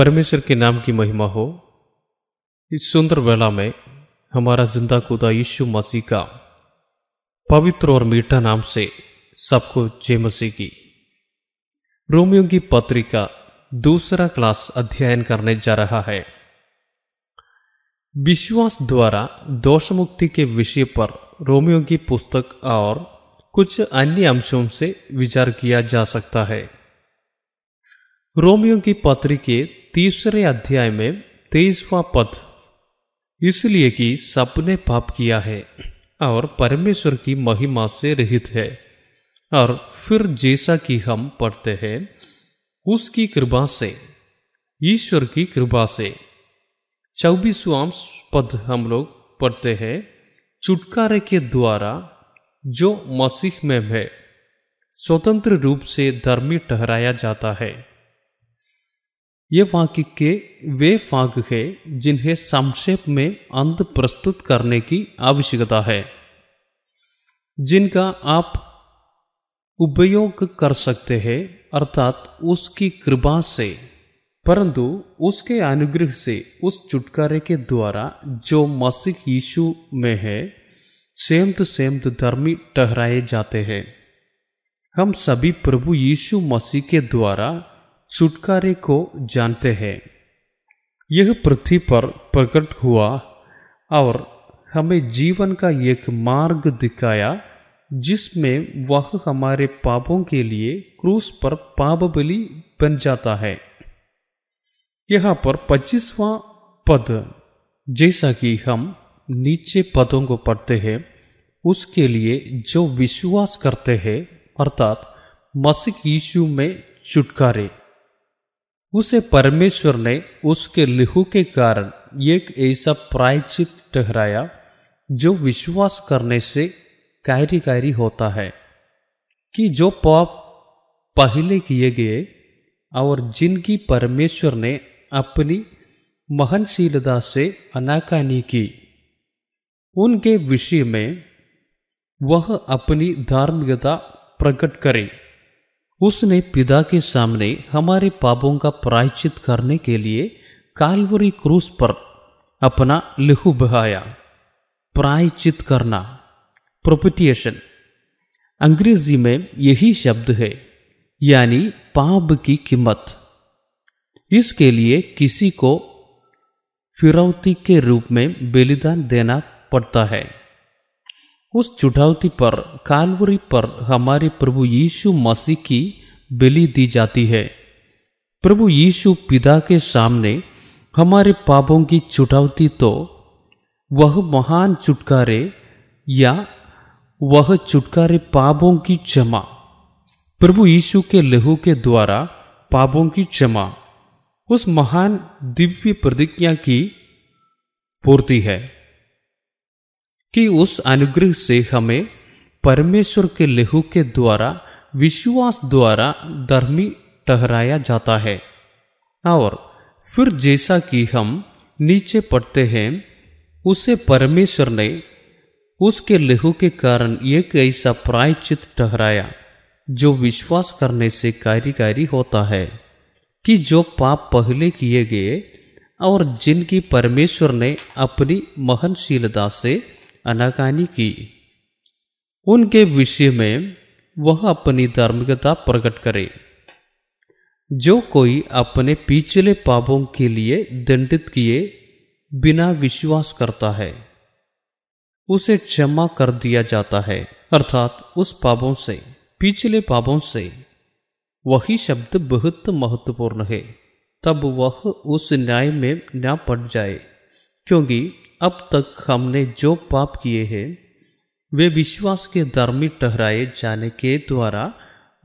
परमेश्वर के नाम की महिमा हो। इस सुंदर वेला में हमारा ज़िंदा खुदा यीशु मसीह का पवित्र और मीठा नाम से सबको जय मसीह की। रोमियो की पत्रिका दूसरा क्लास अध्ययन करने जा रहा है। विश्वास द्वारा दोष मुक्ति के विषय पर रोमियो की पुस्तक और कुछ अन्य अंशों से विचार किया जा सकता है। रोमियो की पत्री के तीसरे अध्याय में तेईसवा पद, इसलिए कि सबने पाप किया है और परमेश्वर की महिमा से रहित है, और फिर जैसा कि हम पढ़ते हैं, उसकी कृपा से, ईश्वर की कृपा से। चौबीसवां पद हम लोग पढ़ते हैं, छुटकारे के द्वारा जो मसीह में है, स्वतंत्र रूप से धर्मी ठहराया जाता है। ये वाक्य के वे भाग है जिन्हें संक्षेप में अंत प्रस्तुत करने की आवश्यकता है। जिनका आप उपयोग कर सकते हैं, अर्थात उसकी कृपा से। परंतु उसके अनुग्रह से उस छुटकारे के द्वारा जो मसीह यीशु में है सेमत सेमत धर्मी ठहराए जाते हैं। हम सभी प्रभु यीशु मसीह के द्वारा छुटकारे को जानते हैं। यह पृथ्वी पर प्रकट हुआ और हमें जीवन का एक मार्ग दिखाया, जिसमें वह हमारे पापों के लिए क्रूस पर पाप बलि बन जाता है। यहाँ पर पच्चीसवां पद, जैसा कि हम नीचे पदों को पढ़ते हैं, उसके लिए जो विश्वास करते हैं, अर्थात मसीह यीशु में छुटकारे। उसे परमेश्वर ने उसके लिहू के कारण एक ऐसा प्रायचित ठहराया, जो विश्वास करने से कार्यकारी होता है, कि जो पाप पहले किए गए और जिनकी परमेश्वर ने अपनी महनशीलता से अनाकानी की, उनके विषय में वह अपनी धार्मिकता प्रकट करे। उसने पिता के सामने हमारे पापों का प्रायचित करने के लिए कालवरी क्रूस पर अपना लहू बहाया। प्रायचित करना। प्रोपिटिएशन अंग्रेज़ी में यही शब्द है, यानी पाप की कीमत। इसके लिए किसी को फिरौती के रूप में बलिदान देना पड़ता है। उस चुटौती पर, कालवरी पर हमारे प्रभु यीशु मसीह की बलि दी जाती है। प्रभु यीशु पिता के सामने हमारे पापों की चुटौती तो वह महान छुटकारे या वह छुटकारे पापों की क्षमा, प्रभु यीशु के लहू के द्वारा पापों की क्षमा, उस महान दिव्य प्रतिज्ञा की पूर्ति है। कि उस अनुग्रह से हमें परमेश्वर के लहू के द्वारा, विश्वास द्वारा धर्मी ठहराया जाता है। और फिर जैसा कि हम नीचे पढ़ते हैं, उसे परमेश्वर ने उसके लहू के कारण एक ऐसा प्रायचित ठहराया, जो विश्वास करने से कार्यकारी होता है, कि जो पाप पहले किए गए और जिनकी परमेश्वर ने अपनी महनशीलता से अनाकानी की। उनके विषय में वह अपनी धार्मिकता प्रकट करे। जो कोई अपने पिछले पापों के लिए दंडित किए बिना विश्वास करता है, उसे क्षमा कर दिया जाता है। अर्थात उस पापों से, पिछले पापों से वही शब्द बहुत महत्वपूर्ण है। तब वह उस न्याय में न पड़ जाए, क्योंकि अब तक हमने जो पाप किए हैं, वे विश्वास के धर्मी ठहराए जाने के द्वारा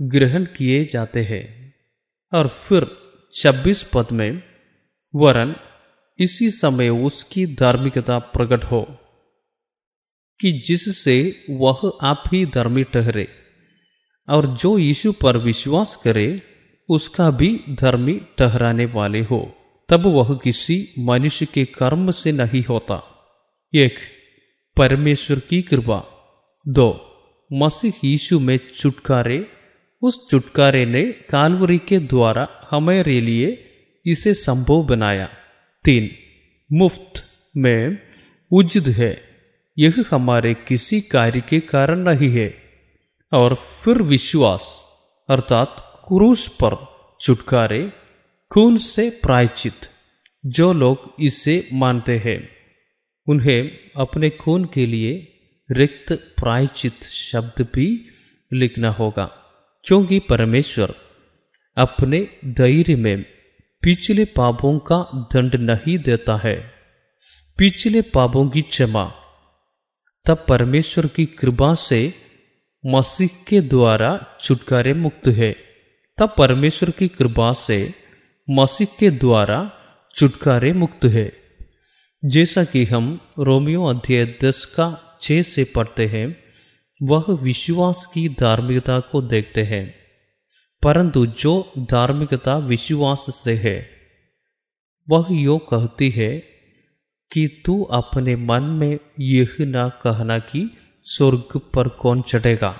ग्रहण किए जाते हैं। और फिर 26 पद में, वरन इसी समय उसकी धार्मिकता प्रकट हो, कि जिससे वह आप ही धर्मी ठहरे, और जो यीशु पर विश्वास करे, उसका भी धर्मी ठहराने वाले हो। तब वह किसी मनुष्य के कर्म से नहीं होता। एक, परमेश्वर की कृपा। दो, मसीह यीशु में छुटकारे। उस छुटकारे ने कालवरी के द्वारा हमारे लिए इसे संभव बनाया। तीन, मुफ़्त में उजित है। यह हमारे किसी कार्य के कारण नहीं है। और फिर विश्वास, अर्थात क्रूस पर छुटकारे खून से प्रायचित जो लोग इसे मानते हैं। उन्हें अपने खून के लिए रिक्त प्रायचित शब्द भी लिखना होगा, क्योंकि परमेश्वर अपने धैर्य में पिछले पापों का दंड नहीं देता है। पिछले पापों की क्षमा, तब परमेश्वर की कृपा से मसीह के द्वारा छुटकारे मुक्त है। तब परमेश्वर की कृपा से मसीह के द्वारा छुटकारे मुक्त है। जैसा कि हम रोमियो अध्याय दस का छः से पढ़ते हैं, वह विश्वास की धार्मिकता को देखते हैं। परंतु जो धार्मिकता विश्वास से है, वह यो कहती है कि तू अपने मन में यह ना कहना कि स्वर्ग पर कौन चढ़ेगा।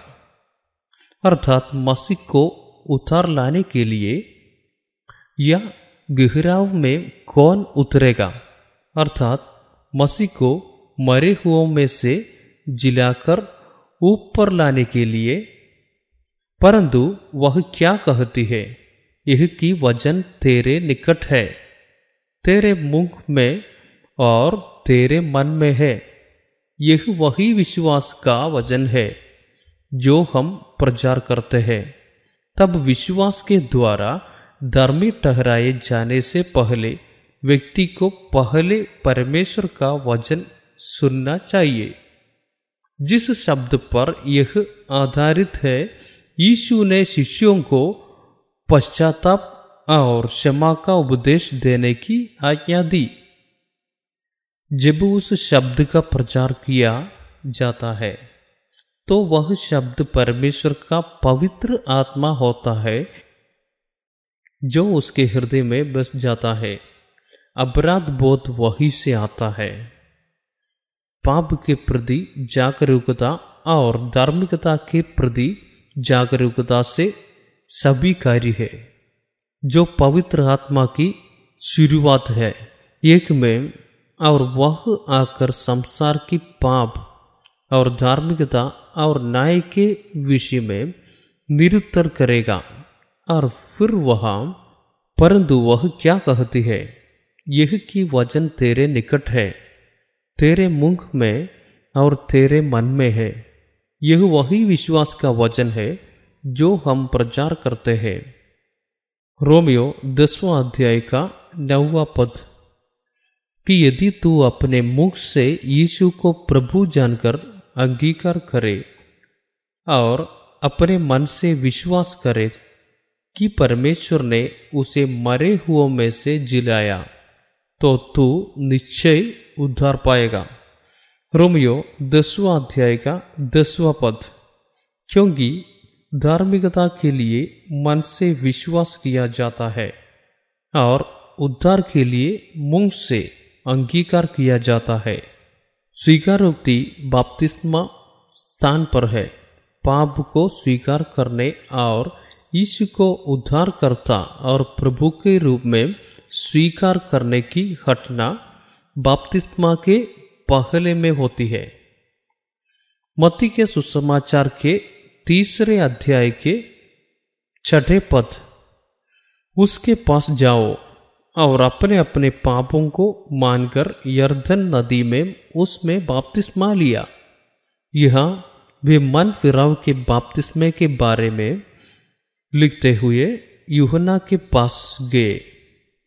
अर्थात मसीह को उतार लाने के लिए या गहराव में कौन उतरेगा? अर्थात मसीह को मरे हुओं में से जिलाकर ऊपर लाने के लिए। परंतु वह क्या कहती है? यह कि वज़न तेरे निकट है, तेरे मुख में और तेरे मन में है। यह वही विश्वास का वज़न है जो हम प्रचार करते हैं। तब विश्वास के द्वारा धर्मी ठहराए जाने से पहले व्यक्ति को पहले परमेश्वर का वचन सुनना चाहिए। जिस शब्द पर यह आधारित है, यीशु ने शिष्यों को पश्चाताप और क्षमा का उपदेश देने की आज्ञा दी। जब उस शब्द का प्रचार किया जाता है तो वह शब्द परमेश्वर का पवित्र आत्मा होता है जो उसके हृदय में बस जाता है, अपराध बोध वही से आता है। पाप के प्रति जागरूकता और धार्मिकता के प्रति जागरूकता से सभी कार्य है। जो पवित्र आत्मा की शुरुआत है, एक में और वह आकर संसार की पाप और धार्मिकता और न्याय के विषय में निरुत्तर करेगा। और फिर वह, परंतु वह क्या कहती है? यह कि वचन तेरे निकट है, तेरे मुख में और तेरे मन में है। यह वही विश्वास का वचन है जो हम प्रचार करते हैं। रोमियो दसवां अध्याय का नौवा पद। कि यदि तू अपने मुख से यीशु को प्रभु जानकर अंगीकार करे और अपने मन से विश्वास करे कि परमेश्वर ने उसे मरे हुओं में से जिलाया तो तू निश्चय उद्धार पाएगा। रोमियो दसवा अध्याय का दसवा पद। क्योंकि धार्मिकता के लिए मन से विश्वास किया जाता है और उद्धार के लिए मुँह से अंगीकार किया जाता है। स्वीकारोक्ति बाप्तिस्मा स्थान पर है। पाप को स्वीकार करने और ईश्व को उद्धार करता और प्रभु के रूप में स्वीकार करने की घटना बाप्तिस्मा के पहले में होती है। मती के सुसमाचार के तीसरे अध्याय के छठे पद, उसके पास जाओ और अपने अपने पापों को मानकर यर्धन नदी में, उसमें बाप्तिस्मा लिया। यह वे मन फिराव के बाप्तिस्मे के बारे में लिखते हुए यूहना के पास गए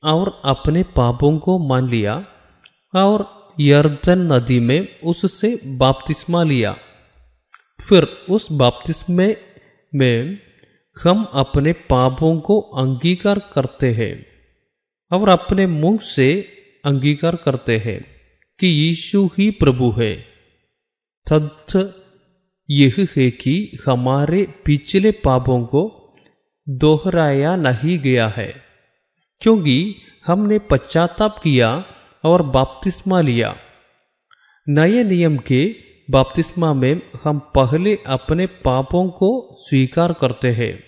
और अपने पापों को मान लिया और यर्दन नदी में उससे बाप्तिस्मा लिया। फिर उस बाप्तिस्मे में हम अपने पापों को अंगीकार करते हैं और अपने मुँह से अंगीकार करते हैं कि यीशु ही प्रभु है। तथ्य यह है कि हमारे पिछले पापों को दोहराया नहीं गया है, क्योंकि हमने पश्चाताप किया और बाप्तिस्मा लिया। नए नियम के बाप्तिस्मा में हम पहले अपने पापों को स्वीकार करते हैं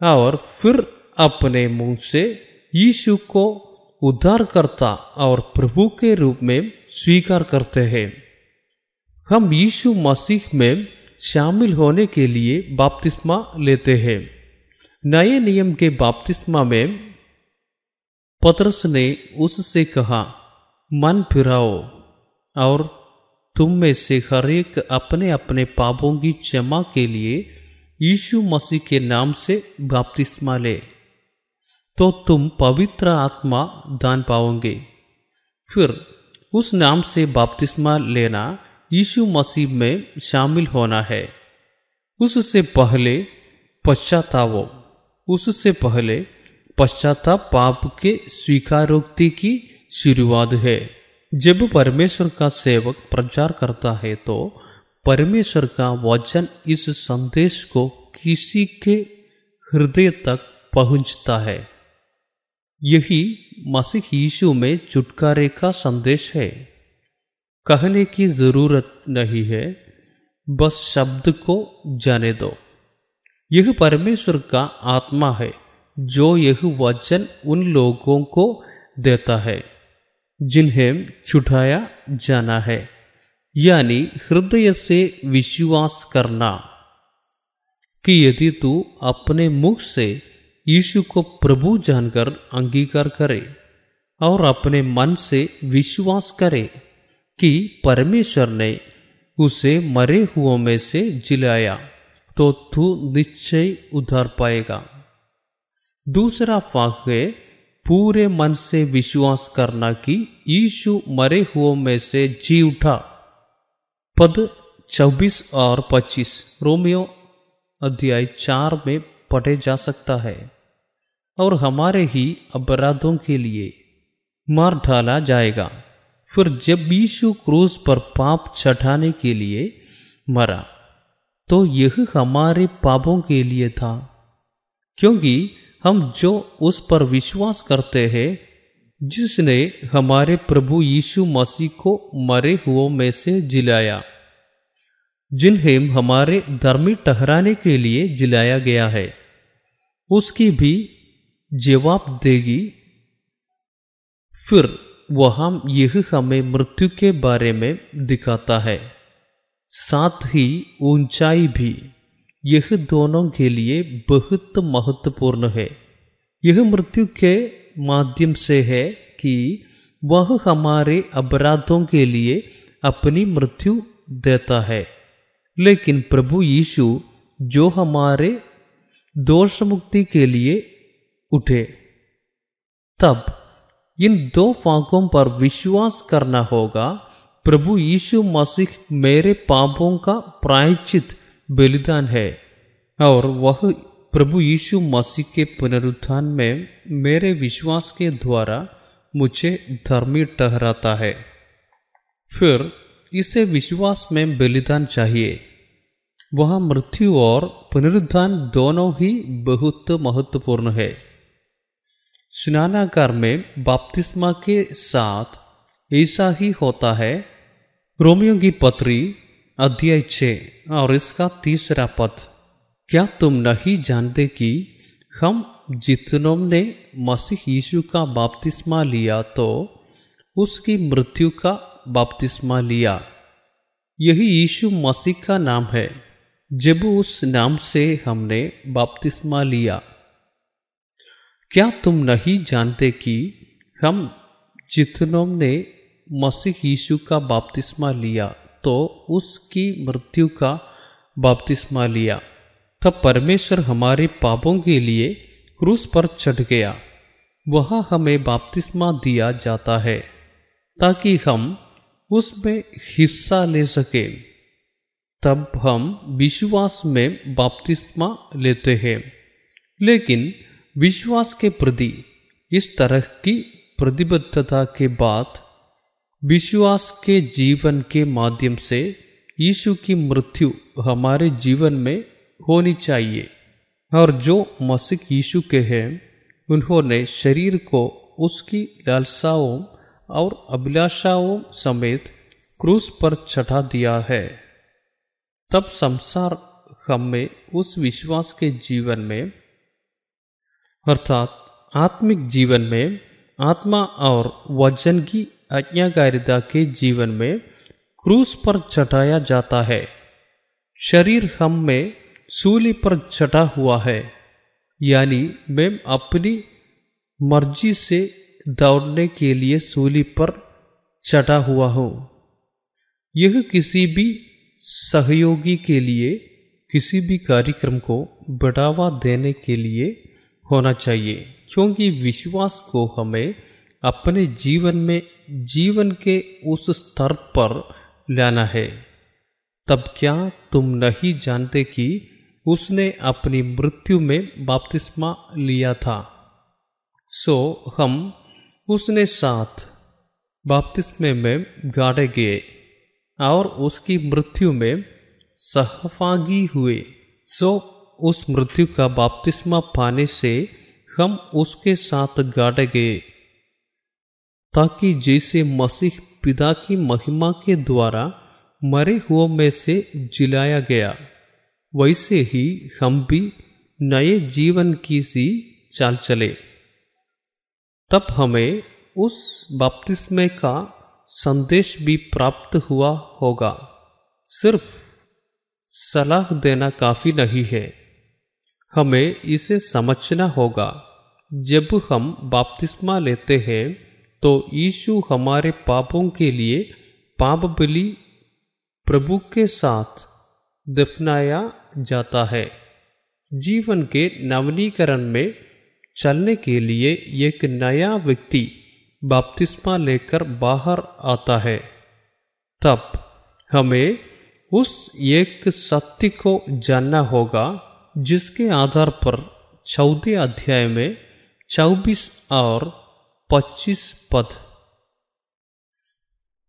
और फिर अपने मुँह से यीशु को उद्धारकर्ता और प्रभु के रूप में स्वीकार करते हैं। हम यीशु मसीह में शामिल होने के लिए बपतिस्मा लेते हैं। नए नियम के बपतिस्मा में पतरस ने उससे कहा, मन फिराओ और तुम में से हर एक अपने अपने पापों की क्षमा के लिए यीशु मसीह के नाम से बपतिस्मा ले तो तुम पवित्र आत्मा दान पाओगे। फिर उस नाम से बपतिस्मा लेना यीशु मसीह में शामिल होना है। उससे पहले पश्चातावो उससे पहले पश्चाताप पाप के स्वीकारोक्ति की शुरुआत है। जब परमेश्वर का सेवक प्रचार करता है तो परमेश्वर का वचन इस संदेश को किसी के हृदय तक पहुँचता है। यही मसीह यीशु में छुटकारे का संदेश है। कहने की ज़रूरत नहीं है, बस शब्द को जाने दो। यह परमेश्वर का आत्मा है, जो यह वचन उन लोगों को देता है, जिन्हें छुटाया जाना है, यानी हृदय से विश्वास करना, कि यदि तू अपने मुख से यीशु को प्रभु जानकर अंगीकार करे और अपने मन से विश्वास करे कि परमेश्वर ने उसे मरे हुओं में से जिलाया। तो तू निश्चय उधर पाएगा। दूसरा फाक है, पूरे मन से विश्वास करना कि यीशु मरे हुओं में से जी उठा। पद 24 और 25 रोमियो अध्याय चार में पढ़े जा सकता है। और हमारे ही अपराधों के लिए मार डाला जाएगा। फिर जब यीशु क्रूस पर पाप चढ़ाने के लिए मरा तो यह हमारे पापों के लिए था। क्योंकि हम जो उस पर विश्वास करते हैं, जिसने हमारे प्रभु यीशु मसीह को मरे हुओं में से जिलाया, जिन्हें हमारे धर्मी ठहराने के लिए जिलाया गया है, उसकी भी जवाब देगी। फिर वहाँ यह हमें मृत्यु के बारे में दिखाता है। साथ ही ऊंचाई भी। यह दोनों के लिए बहुत महत्वपूर्ण है। यह मृत्यु के माध्यम से है कि वह हमारे अपराधों के लिए अपनी मृत्यु देता है। लेकिन प्रभु यीशु, जो हमारे दोष मुक्ति के लिए उठे, तब इन दो फाकों पर विश्वास करना होगा प्रभु यीशु मसीह मेरे पापों का प्रायचित बलिदान है, और वह प्रभु यीशु मसीह के पुनरुत्थान में मेरे विश्वास के द्वारा मुझे धर्मी ठहराता है। फिर इसे विश्वास में बलिदान चाहिए। वह मृत्यु और पुनरुत्थान दोनों ही बहुत महत्वपूर्ण है। स्नानागार में बाप्तिस्मा के साथ ऐसा ही होता है रोमियो की पत्री, अध्याय छः, और इसका तीसरा पद, क्या तुम नहीं जानते कि हम जितनों ने मसीह यीशु का बाप्तिस्मा लिया तो उसकी मृत्यु का बाप्तिस्मा लिया? यही यीशु मसीह का नाम है, जब उस नाम से हमने बाप्तिस्मा लिया। क्या तुम नहीं जानते कि हम जितनों ने मसीह यीशु का बाप्तिस्मा लिया तो उसकी मृत्यु का बाप्तिस्मा लिया। तब परमेश्वर हमारे पापों के लिए क्रूस पर चढ़ गया। वहाँ हमें बाप्तिस्मा दिया जाता है, ताकि हम उसमें हिस्सा ले सकें। तब हम विश्वास में बाप्तिस्मा लेते हैं। लेकिन विश्वास के प्रति, इस तरह की प्रतिबद्धता के बाद विश्वास के जीवन के माध्यम से यीशु की मृत्यु हमारे जीवन में होनी चाहिए। और जो मसीह यीशु के हैं, उन्होंने शरीर को उसकी लालसाओं और अभिलाषाओं समेत क्रूस पर चढ़ा दिया है। तब संसार हमें उस विश्वास के जीवन में, अर्थात आत्मिक जीवन में, आत्मा और वचन की आज्ञाकारिता के जीवन में क्रूस पर चढ़ाया जाता है। शरीर हम में सूली पर चढ़ा हुआ है, यानी मैं अपनी मर्ज़ी से दौड़ने के लिए सूली पर चढ़ा हुआ हूँ। यह किसी भी सहयोगी के लिए, किसी भी कार्यक्रम को बढ़ावा देने के लिए होना चाहिए, क्योंकि विश्वास को हमें अपने जीवन में जीवन के उस स्तर पर लाना है। तब क्या तुम नहीं जानते कि उसने अपनी मृत्यु में बपतिस्मा लिया था? सो हम उसने साथ बपतिस्मे में गाड़े गए और उसकी मृत्यु में सहभागी हुए। सो उस मृत्यु का बपतिस्मा पाने से हम उसके साथ गाड़े गए। ताकि जैसे मसीह पिता की महिमा के द्वारा मरे हुओं में से जिलाया गया, वैसे ही हम भी नए जीवन की सी चाल चले। तब हमें उस बपतिस्मे का संदेश भी प्राप्त हुआ होगा। सिर्फ़ सलाह देना काफ़ी नहीं है। हमें इसे समझना होगा। जब हम बपतिस्मा लेते हैं तो यीशु हमारे पापों के लिए पाप बलि प्रभु के साथ दफनाया जाता है। जीवन के नवनीकरण में चलने के लिए एक नया व्यक्ति बपतिस्मा लेकर बाहर आता है। तब हमें उस एक सत्य को जानना होगा, जिसके आधार पर चौदह अध्याय में चौबीस और पच्चीस पद।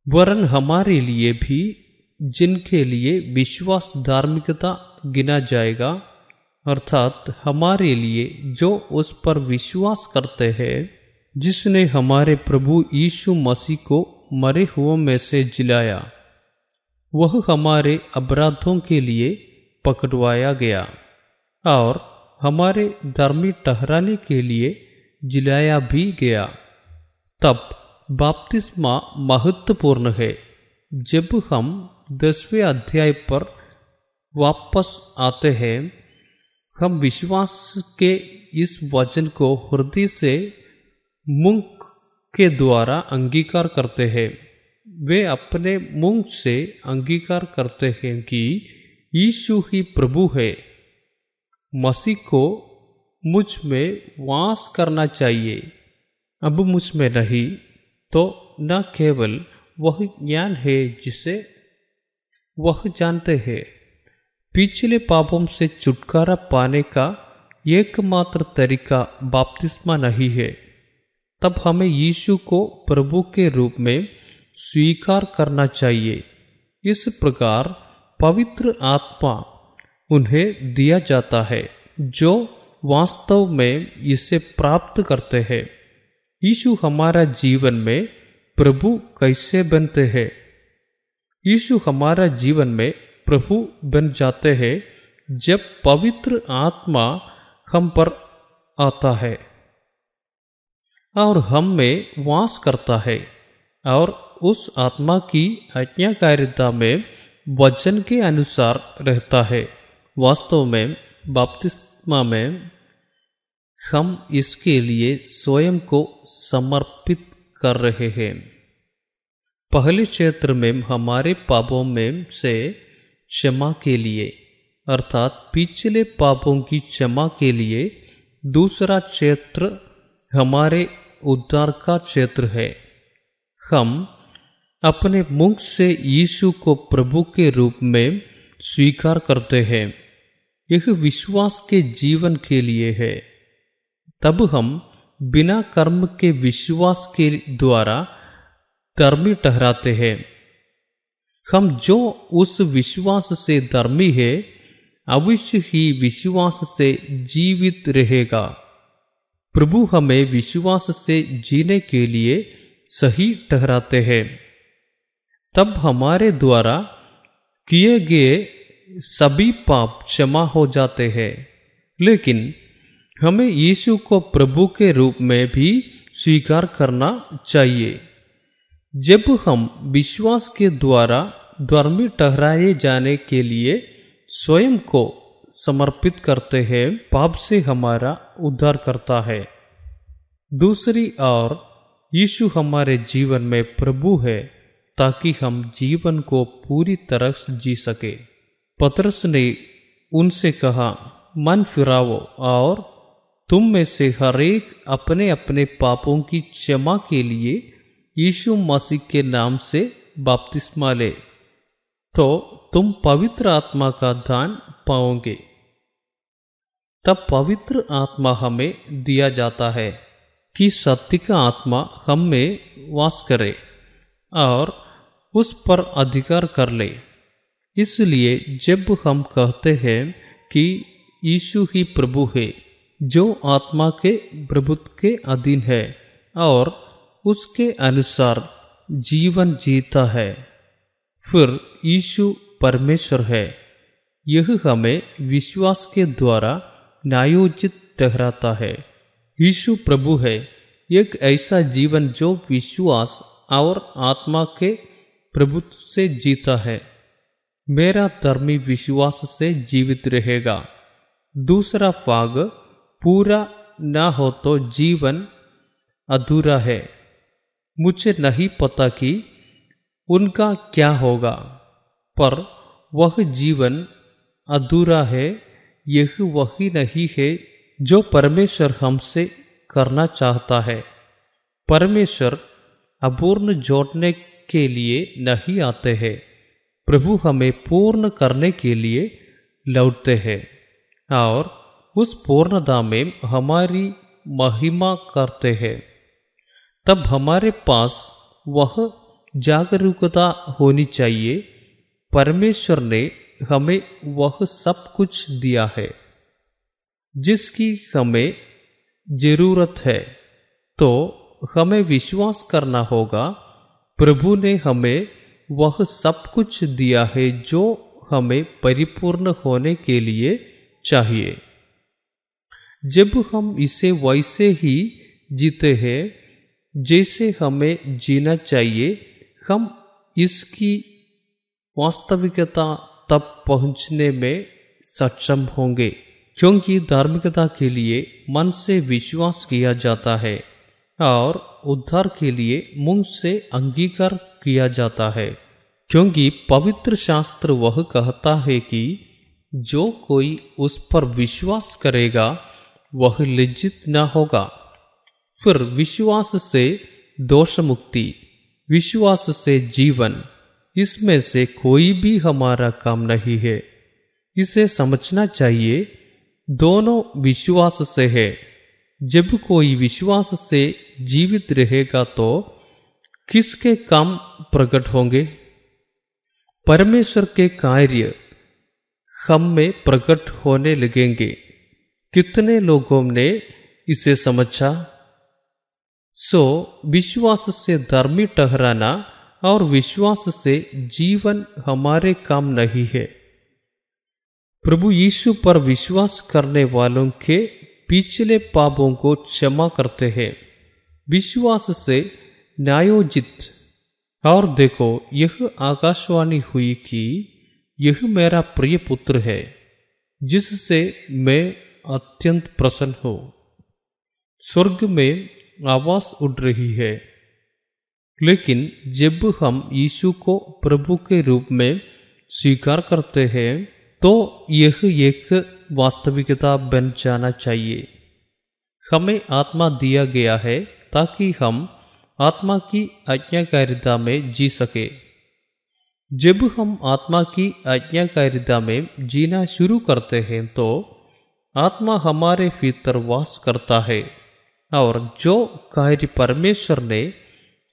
वरन हमारे लिए भी, जिनके लिए विश्वास धार्मिकता गिना जाएगा, अर्थात हमारे लिए जो उस पर विश्वास करते हैं, जिसने हमारे प्रभु यीशु मसीह को मरे हुओं में से जिलाया, वह हमारे अपराधों के लिए पकड़वाया गया और हमारे धर्मी ठहराने के लिए जिलाया भी गया। तब बाप्तिस्मा महत्वपूर्ण है। जब हम दसवें अध्याय पर वापस आते हैं, हम विश्वास के इस वचन को हृदय से मुँह के द्वारा अंगीकार करते हैं। वे अपने मुँह से अंगीकार करते हैं कि यीशु ही प्रभु है। मसीह को मुझमें वास करना चाहिए। अब मुझमें नहीं तो न केवल वह ज्ञान है जिसे वह जानते हैं, पिछले पापों से छुटकारा पाने का एकमात्र तरीका बाप्तिस्मा नहीं है। तब हमें यीशु को प्रभु के रूप में स्वीकार करना चाहिए। इस प्रकार पवित्र आत्मा उन्हें दिया जाता है, जो वास्तव में इसे प्राप्त करते हैं। यीशु हमारा जीवन में प्रभु कैसे बनते हैं? यीशु हमारा जीवन में प्रभु बन जाते हैं जब पवित्र आत्मा हम पर आता है और हम में वास करता है और उस आत्मा की आज्ञाकारिता में वचन के अनुसार रहता है। वास्तव में, बपतिस्मा में हम इसके लिए स्वयं को समर्पित कर रहे हैं। पहले क्षेत्र में हमारे पापों में से क्षमा के लिए, अर्थात पिछले पापों की क्षमा के लिए, दूसरा क्षेत्र हमारे उद्धार का क्षेत्र है। हम अपने मुख से यीशु को प्रभु के रूप में स्वीकार करते हैं। यह विश्वास के जीवन के लिए है। तब हम बिना कर्म के विश्वास के द्वारा धर्मी ठहराते हैं। हम जो उस विश्वास से धर्मी है, अवश्य ही विश्वास से जीवित रहेगा। प्रभु हमें विश्वास से जीने के लिए सही ठहराते हैं। तब हमारे द्वारा किए गए सभी पाप क्षमा हो जाते हैं। लेकिन हमें यीशु को प्रभु के रूप में भी स्वीकार करना चाहिए। जब हम विश्वास के द्वारा धर्मी ठहराए जाने के लिए स्वयं को समर्पित करते हैं, पाप से हमारा उद्धार करता है। दूसरी ओर, यीशु हमारे जीवन में प्रभु है, ताकि हम जीवन को पूरी तरह से जी सके। पतरस ने उनसे कहा, मन फिराओ और तुम में से हरेक अपने अपने पापों की क्षमा के लिए यीशु मसीह के नाम से बपतिस्मा ले। तो तुम पवित्र आत्मा का दान पाओगे। तब पवित्र आत्मा हमें दिया जाता है कि सत्य का आत्मा हम में वास करे और उस पर अधिकार कर ले। इसलिए जब हम कहते हैं कि यीशु ही प्रभु है जो आत्मा के प्रभुत्व के अधीन है और उसके अनुसार जीवन जीता है। फिर यीशु परमेश्वर है। यह हमें विश्वास के द्वारा न्यायोजित ठहराता है। यीशु प्रभु है। एक ऐसा जीवन जो विश्वास और आत्मा के प्रभुत्व से जीता है। मेरा धर्मी विश्वास से जीवित रहेगा। दूसरा फाग पूरा न हो तो जीवन अधूरा है। मुझे नहीं पता कि उनका क्या होगा, पर वह जीवन अधूरा है, यह वही नहीं है जो परमेश्वर हमसे करना चाहता है। परमेश्वर अपूर्ण जोड़ने के लिए नहीं आते हैं, प्रभु हमें पूर्ण करने के लिए लौटते हैं, और उस पूर्णता में हमारी महिमा करते हैं। तब हमारे पास वह जागरूकता होनी चाहिए। परमेश्वर ने हमें वह सब कुछ दिया है, जिसकी हमें ज़रूरत है। तो हमें विश्वास करना होगा, प्रभु ने हमें वह सब कुछ दिया है जो हमें परिपूर्ण होने के लिए चाहिए। जब हम इसे वैसे ही जीते हैं, जैसे हमें जीना चाहिए, हम इसकी वास्तविकता तब पहुँचने में सक्षम होंगे, क्योंकि धार्मिकता के लिए मन से विश्वास किया जाता है और उद्धार के लिए मुँह से अंगीकार किया जाता है, क्योंकि पवित्र शास्त्र वह कहता है कि जो कोई उस पर विश्वास करेगा वह लज्जित न होगा। फिर विश्वास से दोष मुक्ति विश्वास से जीवन, इसमें से कोई भी हमारा काम नहीं है। इसे समझना चाहिए, दोनों विश्वास से है। जब कोई विश्वास से जीवित रहेगा तो किसके काम प्रकट होंगे? परमेश्वर के कार्य हम में प्रकट होने लगेंगे। कितने लोगों ने इसे समझा? सो, विश्वास से धर्मी ठहराना और विश्वास से जीवन हमारे काम नहीं है। प्रभु यीशु पर विश्वास करने वालों के पिछले पापों को क्षमा करते हैं। विश्वास से न्यायोजित और देखो, यह आकाशवाणी हुई कि यह मेरा प्रिय पुत्र है, जिससे मैं अत्यंत प्रसन्न हो। स्वर्ग में आवाज़ उड़ रही है। लेकिन जब हम यीशु को प्रभु के रूप में स्वीकार करते हैं तो यह एक वास्तविकता बन जाना चाहिए। हमें आत्मा दिया गया है ताकि हम आत्मा की आज्ञाकारिता में जी सके। जब हम आत्मा की आज्ञाकारिता में जीना शुरू करते हैं तो आत्मा हमारे भीतर वास करता है और जो कार्य परमेश्वर ने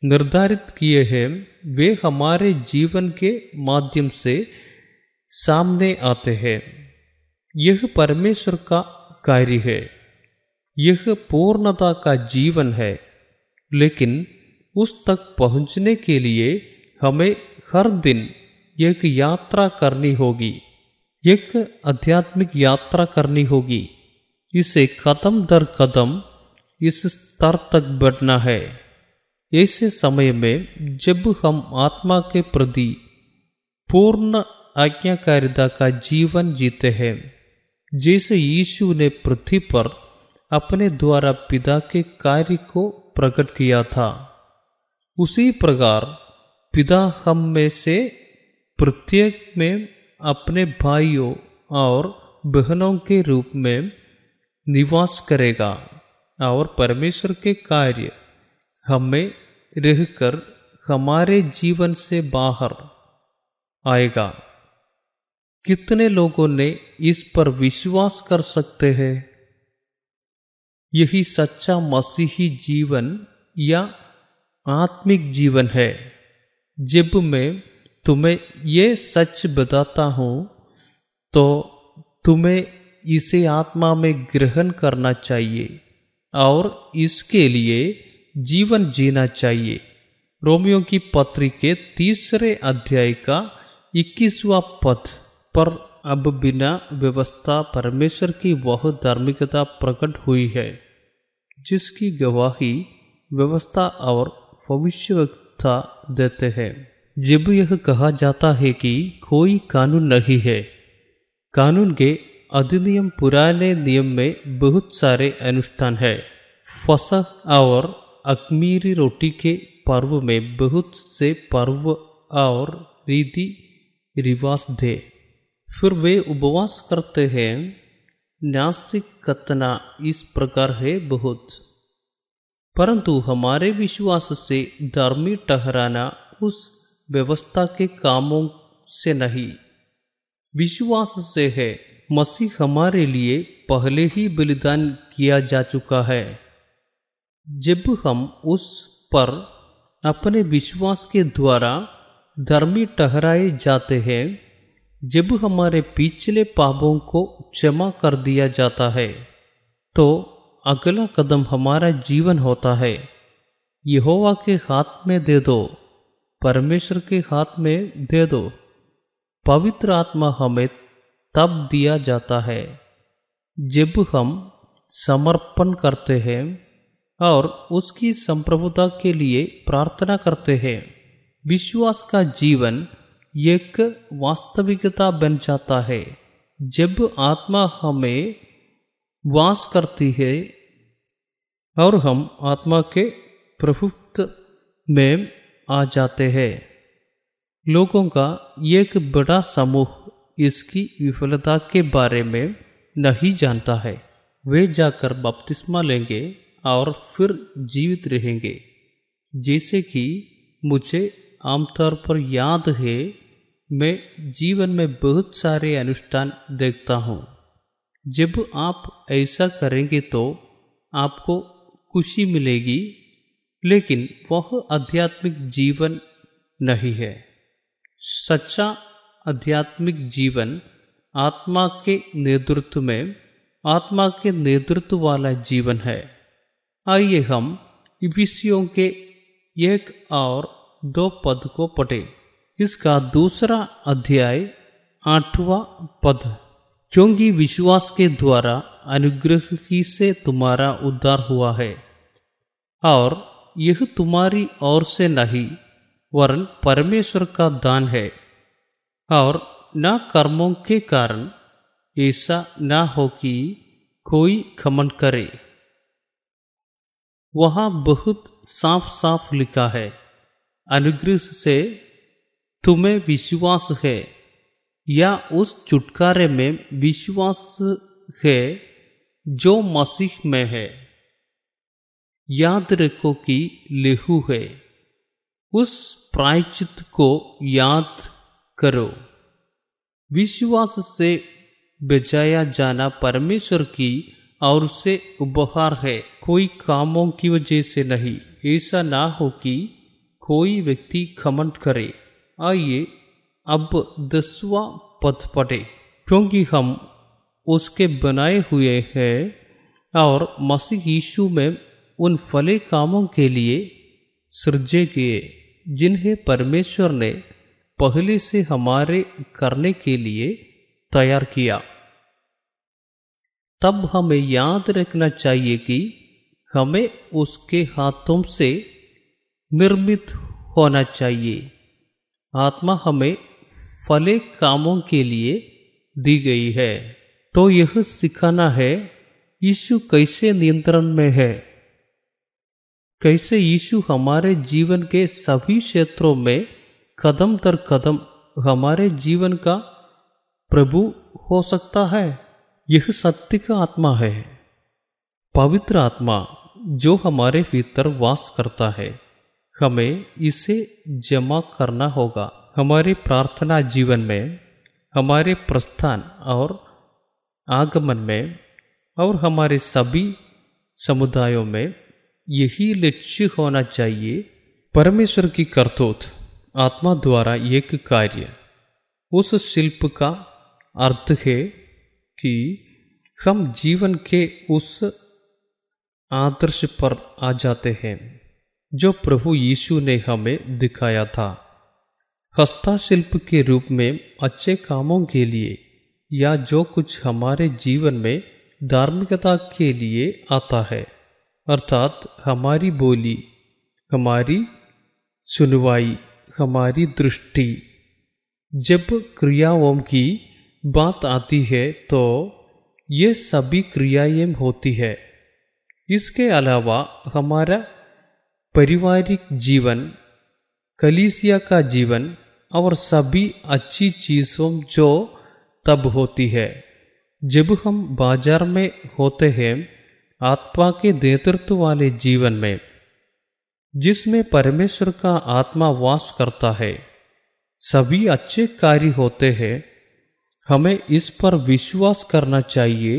निर्धारित किए हैं, वे हमारे जीवन के माध्यम से सामने आते हैं। यह परमेश्वर का कार्य है। यह पूर्णता का जीवन है। लेकिन उस तक पहुँचने के लिए हमें हर दिन एक यात्रा करनी होगी। एक आध्यात्मिक यात्रा करनी होगी। इसे कदम दर कदम इस स्तर तक बढ़ना है। ऐसे समय में जब हम आत्मा के प्रति पूर्ण आज्ञाकारिता का जीवन जीते हैं, जैसे यीशु ने पृथ्वी पर अपने द्वारा पिता के कार्य को प्रकट किया था, उसी प्रकार पिता हम में से प्रत्येक में अपने भाइयों और बहनों के रूप में निवास करेगा और परमेश्वर के कार्य हमें रहकर हमारे जीवन से बाहर आएगा। कितने लोगों ने इस पर विश्वास कर सकते हैं? यही सच्चा मसीही जीवन या आत्मिक जीवन है, जब मैं तुम्हें ये सच बताता हूँ तो तुम्हें इसे आत्मा में ग्रहण करना चाहिए और इसके लिए जीवन जीना चाहिए। रोमियो की पत्री के तीसरे अध्याय का इक्कीसवा पद पर अब बिना व्यवस्था परमेश्वर की वह धार्मिकता प्रकट हुई है, जिसकी गवाही व्यवस्था और भविष्यवक्ता देते हैं। जब यह कहा जाता है कि कोई कानून नहीं है, कानून के अधिनियम पुराने नियम में बहुत सारे अनुष्ठान है। फसह और अकमीरी रोटी के पर्व में बहुत से पर्व और रीति रिवाज थे। फिर वे उपवास करते हैं। नासिक कतना इस प्रकार है बहुत। परंतु हमारे विश्वास से धर्मी ठहराना उस व्यवस्था के कामों से नहीं। विश्वास से है, मसीह हमारे लिए पहले ही बलिदान किया जा चुका है। जब हम उस पर अपने विश्वास के द्वारा धर्मी ठहराए जाते हैं, जब हमारे पिछले पापों को क्षमा कर दिया जाता है तो अगला कदम हमारा जीवन होता है। यहोवा के हाथ में दे दो। परमेश्वर के हाथ में दे दो। पवित्र आत्मा हमें तब दिया जाता है, जब हम समर्पण करते हैं और उसकी संप्रभुता के लिए प्रार्थना करते हैं। विश्वास का जीवन एक वास्तविकता बन जाता है, जब आत्मा हमें वास करती है और हम आत्मा के प्रभुत्व में आ जाते हैं। लोगों का एक बड़ा समूह इसकी विफलता के बारे में नहीं जानता है। वे जाकर बपतिस्मा लेंगे और फिर जीवित रहेंगे। जैसे कि मुझे आमतौर पर याद है, मैं जीवन में बहुत सारे अनुष्ठान देखता हूँ। जब आप ऐसा करेंगे तो आपको खुशी मिलेगी लेकिन वह आध्यात्मिक जीवन नहीं है। सच्चा आध्यात्मिक जीवन आत्मा के नेतृत्व में, आत्मा के नेतृत्व वाला जीवन है। आइए हम विषयों के एक और दो पद को पढ़ें। इसका दूसरा अध्याय आठवां पद, क्योंकि विश्वास के द्वारा अनुग्रह ही से तुम्हारा उद्धार हुआ है। और यह तुम्हारी ओर से नहीं, वरन परमेश्वर का दान है। और न कर्मों के कारण ऐसा न हो कि कोई खमन करे। वहाँ बहुत साफ़ साफ़ लिखा है, अनुग्रह से तुम्हें विश्वास है, या उस छुटकारे में विश्वास है जो मसीह में है। याद रखो कि लेहू है। उस प्रायचित को याद करो। विश्वास से बचाया जाना परमेश्वर की और उसे उपहार है। कोई कामों की वजह से नहीं। ऐसा ना हो कि कोई व्यक्ति खमंड करे। आइए अब दसवा पद पढ़े। क्योंकि हम उसके बनाए हुए हैं और मसीह यीशु में उन फले कामों के लिए सृजे किए, जिन्हें परमेश्वर ने पहले से हमारे करने के लिए तैयार किया। तब हमें याद रखना चाहिए कि हमें उसके हाथों से निर्मित होना चाहिए। आत्मा हमें फले कामों के लिए दी गई है। तो यह सिखाना है, यीशु कैसे नियंत्रण में है? कैसे यीशु हमारे जीवन के सभी क्षेत्रों में कदम दर कदम हमारे जीवन का प्रभु हो सकता है? यह सत्य का आत्मा है। पवित्र आत्मा जो हमारे भीतर वास करता है, हमें इसे जमा करना होगा। हमारे प्रार्थना जीवन में, हमारे प्रस्थान और आगमन में और हमारे सभी समुदायों में यही लक्ष्य होना चाहिए। परमेश्वर की करतूत, आत्मा द्वारा एक कार्य। उस शिल्प का अर्थ है कि हम जीवन के उस आदर्श पर आ जाते हैं, जो प्रभु यीशु ने हमें दिखाया था। हस्ताशिल्प के रूप में अच्छे कामों के लिए या जो कुछ हमारे जीवन में धार्मिकता के लिए आता है अर्थात हमारी बोली, हमारी सुनवाई, हमारी दृष्टि। जब क्रियाओं की बात आती है तो ये सभी क्रियाएँ होती है। इसके अलावा हमारा पारिवारिक जीवन, कलीसिया का जीवन और सभी अच्छी चीज़ों जो तब होती है। जब हम बाज़ार में होते हैं आत्मा के नेतृत्व वाले जीवन में, जिसमें परमेश्वर का आत्मा वास करता है, सभी अच्छे कार्य होते हैं। हमें इस पर विश्वास करना चाहिए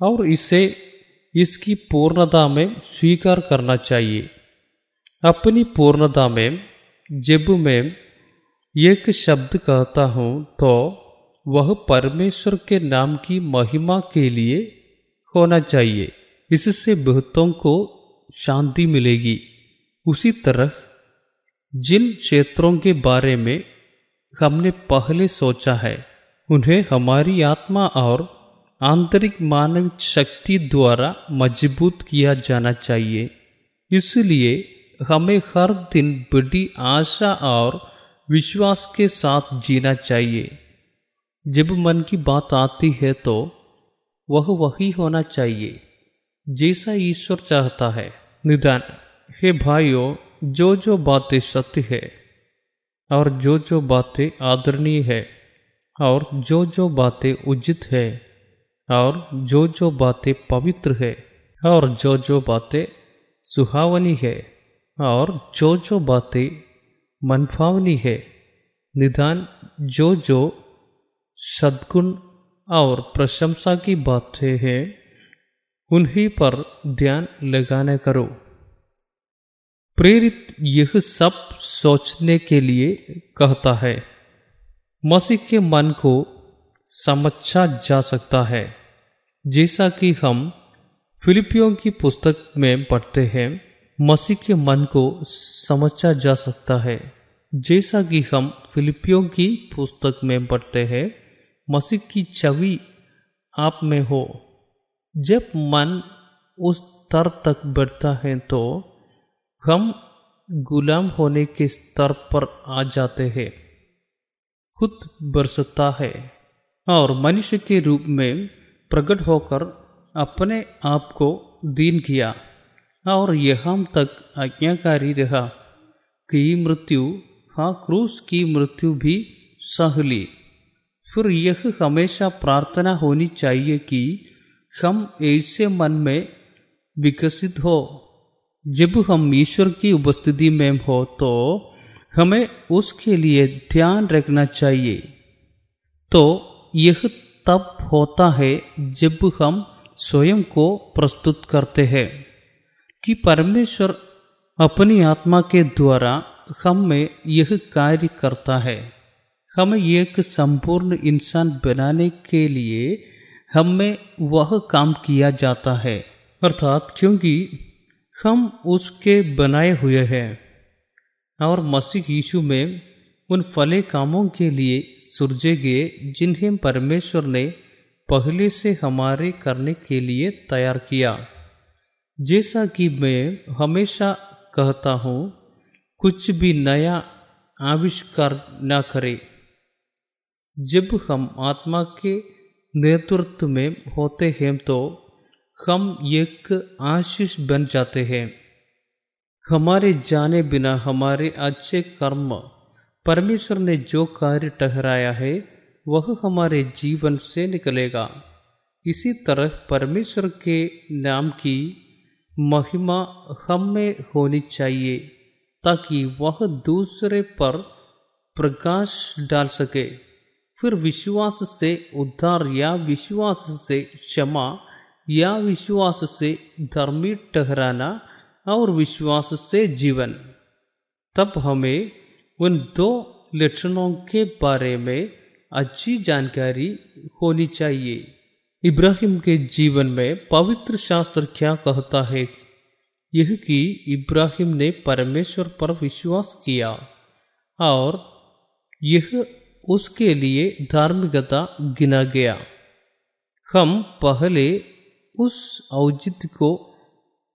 और इसे, इसकी पूर्णता में स्वीकार करना चाहिए। अपनी पूर्णता में, जब मैं एक शब्द कहता हूँ तो वह परमेश्वर के नाम की महिमा के लिए होना चाहिए। इससे बहुतों को शांति मिलेगी। उसी तरह, जिन क्षेत्रों के बारे में हमने पहले सोचा है, उन्हें हमारी आत्मा और आंतरिक मानव शक्ति द्वारा मज़बूत किया जाना चाहिए। इसलिए हमें हर दिन बड़ी आशा और विश्वास के साथ जीना चाहिए। जब मन की बात आती है तो वह वही होना चाहिए। जैसा ईश्वर चाहता है। निदान, हे भाइयों जो जो बातें सत्य है और जो जो बातें आदरणीय है और जो जो बातें उचित है और जो जो बातें पवित्र है और जो जो बातें सुहावनी है और जो जो बातें मनफावनी है। निदान जो जो सद्गुण और प्रशंसा की बातें हैं उन्हीं पर ध्यान लगाने करो। प्रेरित यह सब सोचने के लिए कहता है, मसीह के मन को समझा जा सकता है। जैसा कि हम फिलिपियों की पुस्तक में पढ़ते हैं, मसीह के मन को समझा जा सकता है। जैसा कि हम फिलिपियों की पुस्तक में पढ़ते हैं, मसीह की छवि आप में हो। जब मन उस स्तर तक बढ़ता है तो हम गुलाम होने के स्तर पर आ जाते हैं। खुद बरसता है और मनुष्य के रूप में प्रकट होकर अपने आप को दीन किया और यहाँ तक आज्ञाकारी रहा कि मृत्यु हाँ क्रूस की मृत्यु भी सह ली। फिर यह हमेशा प्रार्थना होनी चाहिए कि हम ऐसे मन में विकसित हो, जब हम ईश्वर की उपस्थिति में हो तो हमें उसके लिए ध्यान रखना चाहिए। तो यह तब होता है जब हम स्वयं को प्रस्तुत करते हैं कि परमेश्वर अपनी आत्मा के द्वारा हम में यह कार्य करता है। हमें एक संपूर्ण इंसान बनाने के लिए हम में वह काम किया जाता है। अर्थात क्योंकि हम उसके बनाए हुए हैं और मसीह यीशु में उन फले कामों के लिए सुरजे गए जिन्हें परमेश्वर ने पहले से हमारे करने के लिए तैयार किया। जैसा कि मैं हमेशा कहता हूँ, कुछ भी नया आविष्कार न करें। जब हम आत्मा के नेतृत्व में होते हैं तो हम एक आशीष बन जाते हैं। हमारे जाने बिना हमारे अच्छे कर्म, परमेश्वर ने जो कार्य ठहराया है, वह हमारे जीवन से निकलेगा। इसी तरह परमेश्वर के नाम की महिमा हम में होनी चाहिए, ताकि वह दूसरे पर प्रकाश डाल सके। फिर विश्वास से उद्धार या विश्वास से क्षमा या विश्वास से धर्मी ठहराना और विश्वास से जीवन। तब हमें उन दो लक्षणों के बारे में अच्छी जानकारी होनी चाहिए। इब्राहिम के जीवन में पवित्र शास्त्र क्या कहता है? यह कि इब्राहिम ने परमेश्वर पर विश्वास किया और यह उसके लिए धार्मिकता गिना गया। हम पहले उस औचित्य को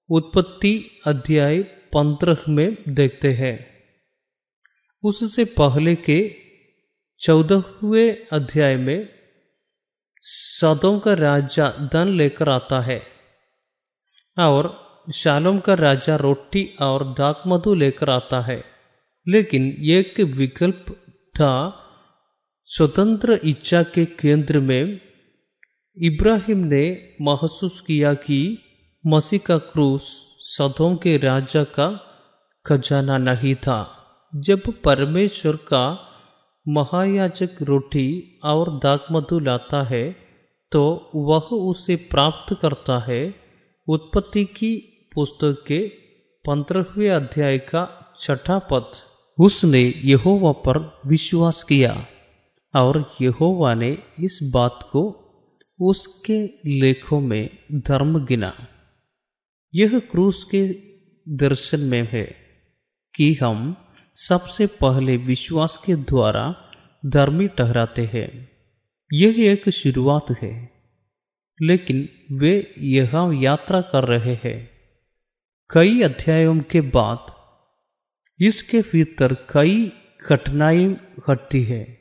उत्पत्ति अध्याय पंद्रह में देखते हैं। उससे पहले के चौदहवें अध्याय में सदों का राजा धन लेकर आता है और शालोम का राजा रोटी और दाक मधु लेकर आता है। लेकिन एक विकल्प था स्वतंत्र इच्छा के केंद्र में इब्राहिम ने महसूस किया कि मसीह का क्रूस सदों के राजा का खजाना नहीं था। जब परमेश्वर का महायाजक रोटी और दाक मधु लाता है तो वह उसे प्राप्त करता है। उत्पत्ति की पुस्तक के पंद्रहवें अध्याय का छठा पद। उसने यहोवा पर विश्वास किया। और यहोवा ने इस बात को उसके लेखों में धर्म गिना। यह क्रूस के दर्शन में है कि हम सबसे पहले विश्वास के द्वारा धर्मी ठहराते हैं। यह एक शुरुआत है, लेकिन वे यह यात्रा कर रहे हैं। कई अध्यायों के बाद इसके भीतर कई घटनाएँ घटती है।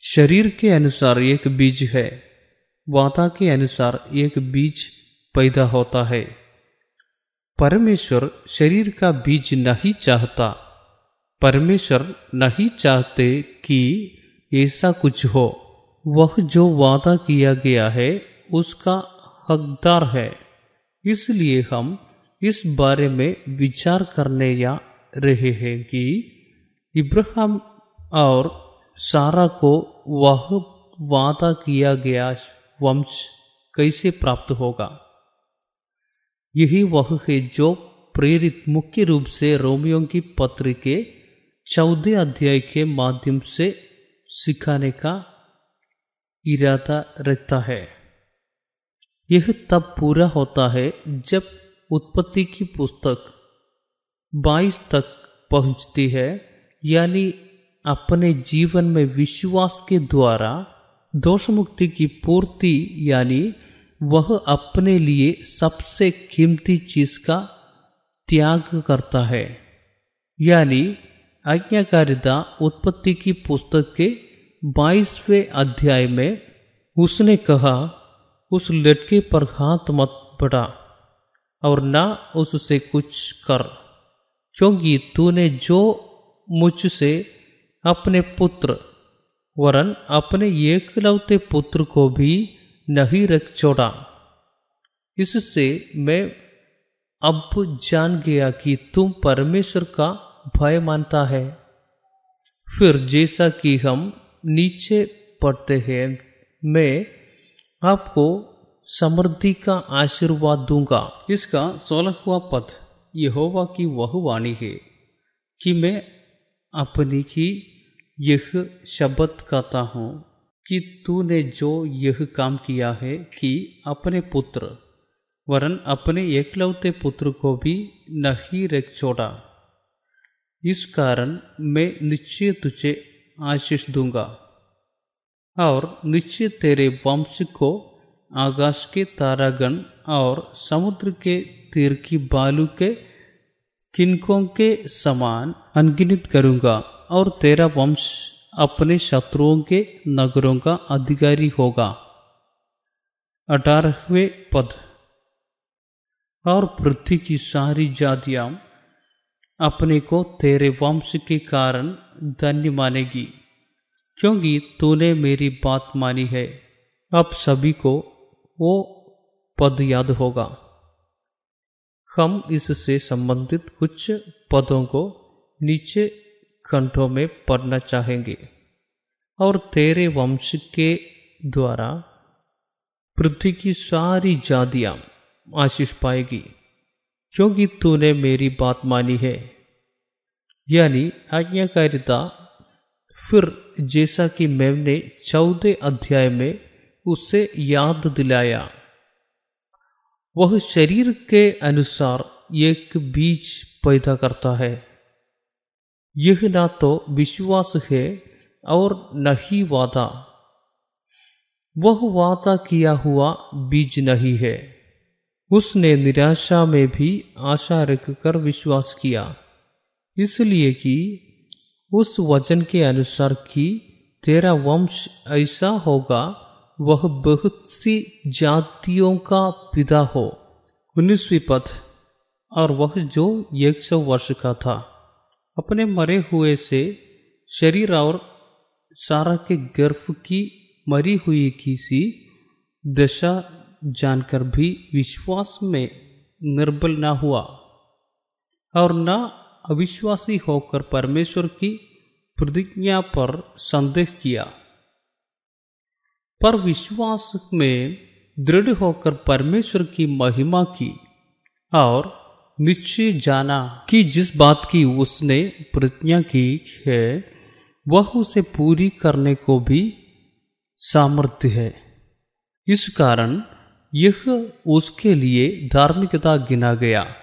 शरीर के अनुसार एक बीज है, वाता के अनुसार एक बीज पैदा होता है। परमेश्वर शरीर का बीज नहीं चाहता। परमेश्वर नहीं चाहते कि ऐसा कुछ हो। वह जो वादा किया गया है, उसका हकदार है। इसलिए हम इस बारे में विचार करने या रहे हैं कि इब्राहिम और सारा को वह वादा किया गया वंश कैसे प्राप्त होगा? यही वह है जो प्रेरित मुख्य रूप से रोमियो की पत्र के चौदह अध्याय के माध्यम से सिखाने का इरादा रखता है। यह तब पूरा होता है जब उत्पत्ति की पुस्तक 22 तक पहुँचती है, यानी अपने जीवन में विश्वास के द्वारा दोष मुक्ति की पूर्ति, यानी वह अपने लिए सबसे कीमती चीज़ का त्याग करता है। यानी आज्ञाकारिता उत्पत्ति की पुस्तक के बाईसवें अध्याय में उसने कहा, उस लड़के पर हाथ मत बढ़ा और ना उससे कुछ कर, क्योंकि तूने जो मुझसे अपने पुत्र, वरन अपने एकलौते पुत्र को भी नहीं रख छोड़ा। इससे मैं अब जान गया कि तुम परमेश्वर का भय मानता है। फिर जैसा कि हम नीचे पढ़ते हैं, मैं आपको समृद्धि का आशीर्वाद दूँगा। इसका सोलहवा पद, यहोवा की वह वाणी है कि मैं अपनी ही यह शब्द कहता हूँ कि तूने जो यह काम किया है कि अपने पुत्र, वरन अपने एकलौते पुत्र को भी नहीं रख छोड़ा। इस कारण मैं निश्चय तुझे आशीष दूँगा और निश्चय तेरे वंश को आकाश के तारागण और समुद्र के तीर की बालू के किनकों के समान अनगिनित करूँगा, और तेरा वंश अपने शत्रुओं के नगरों का अधिकारी होगा। अठारहवें पद। और पृथ्वी की सारी जातियाँ अपने को तेरे वंश के कारण धन्य मानेगी, क्योंकि तूने मेरी बात मानी है। अब सभी को वो पद याद होगा। हम इससे संबंधित कुछ पदों को नीचे खंडों में पढ़ना चाहेंगे। और तेरे वंश के द्वारा पृथ्वी की सारी जातियाँ आशीष पाएगी, क्योंकि तूने मेरी बात मानी है। यानी आज्ञाकारिता, फिर जैसा कि मैंने चौदह अध्याय में उसे याद दिलाया। वह शरीर के अनुसार एक बीज पैदा करता है। यह ना तो विश्वास है और न ही वादा। वह वादा किया हुआ बीज नहीं है। उसने निराशा में भी आशा रखकर विश्वास किया। इसलिए कि उस वचन के अनुसार कि तेरा वंश ऐसा होगा वह बहुत सी जातियों का पिता हो। उन्नीसवीं पद। और वह जो एक सौ वर्ष का था। अपने मरे हुए से शरीर और सारा के गर्भ की मरी हुई किसी दशा जानकर भी विश्वास में निर्बल न हुआ। और न अविश्वासी होकर परमेश्वर की प्रतिज्ञा पर संदेह किया। पर विश्वास में दृढ़ होकर परमेश्वर की महिमा की और निश्चय जाना कि जिस बात की उसने प्रतिज्ञा की है, वह उसे पूरी करने को भी सामर्थ्य है। इस कारण यह उसके लिए धार्मिकता गिना गया।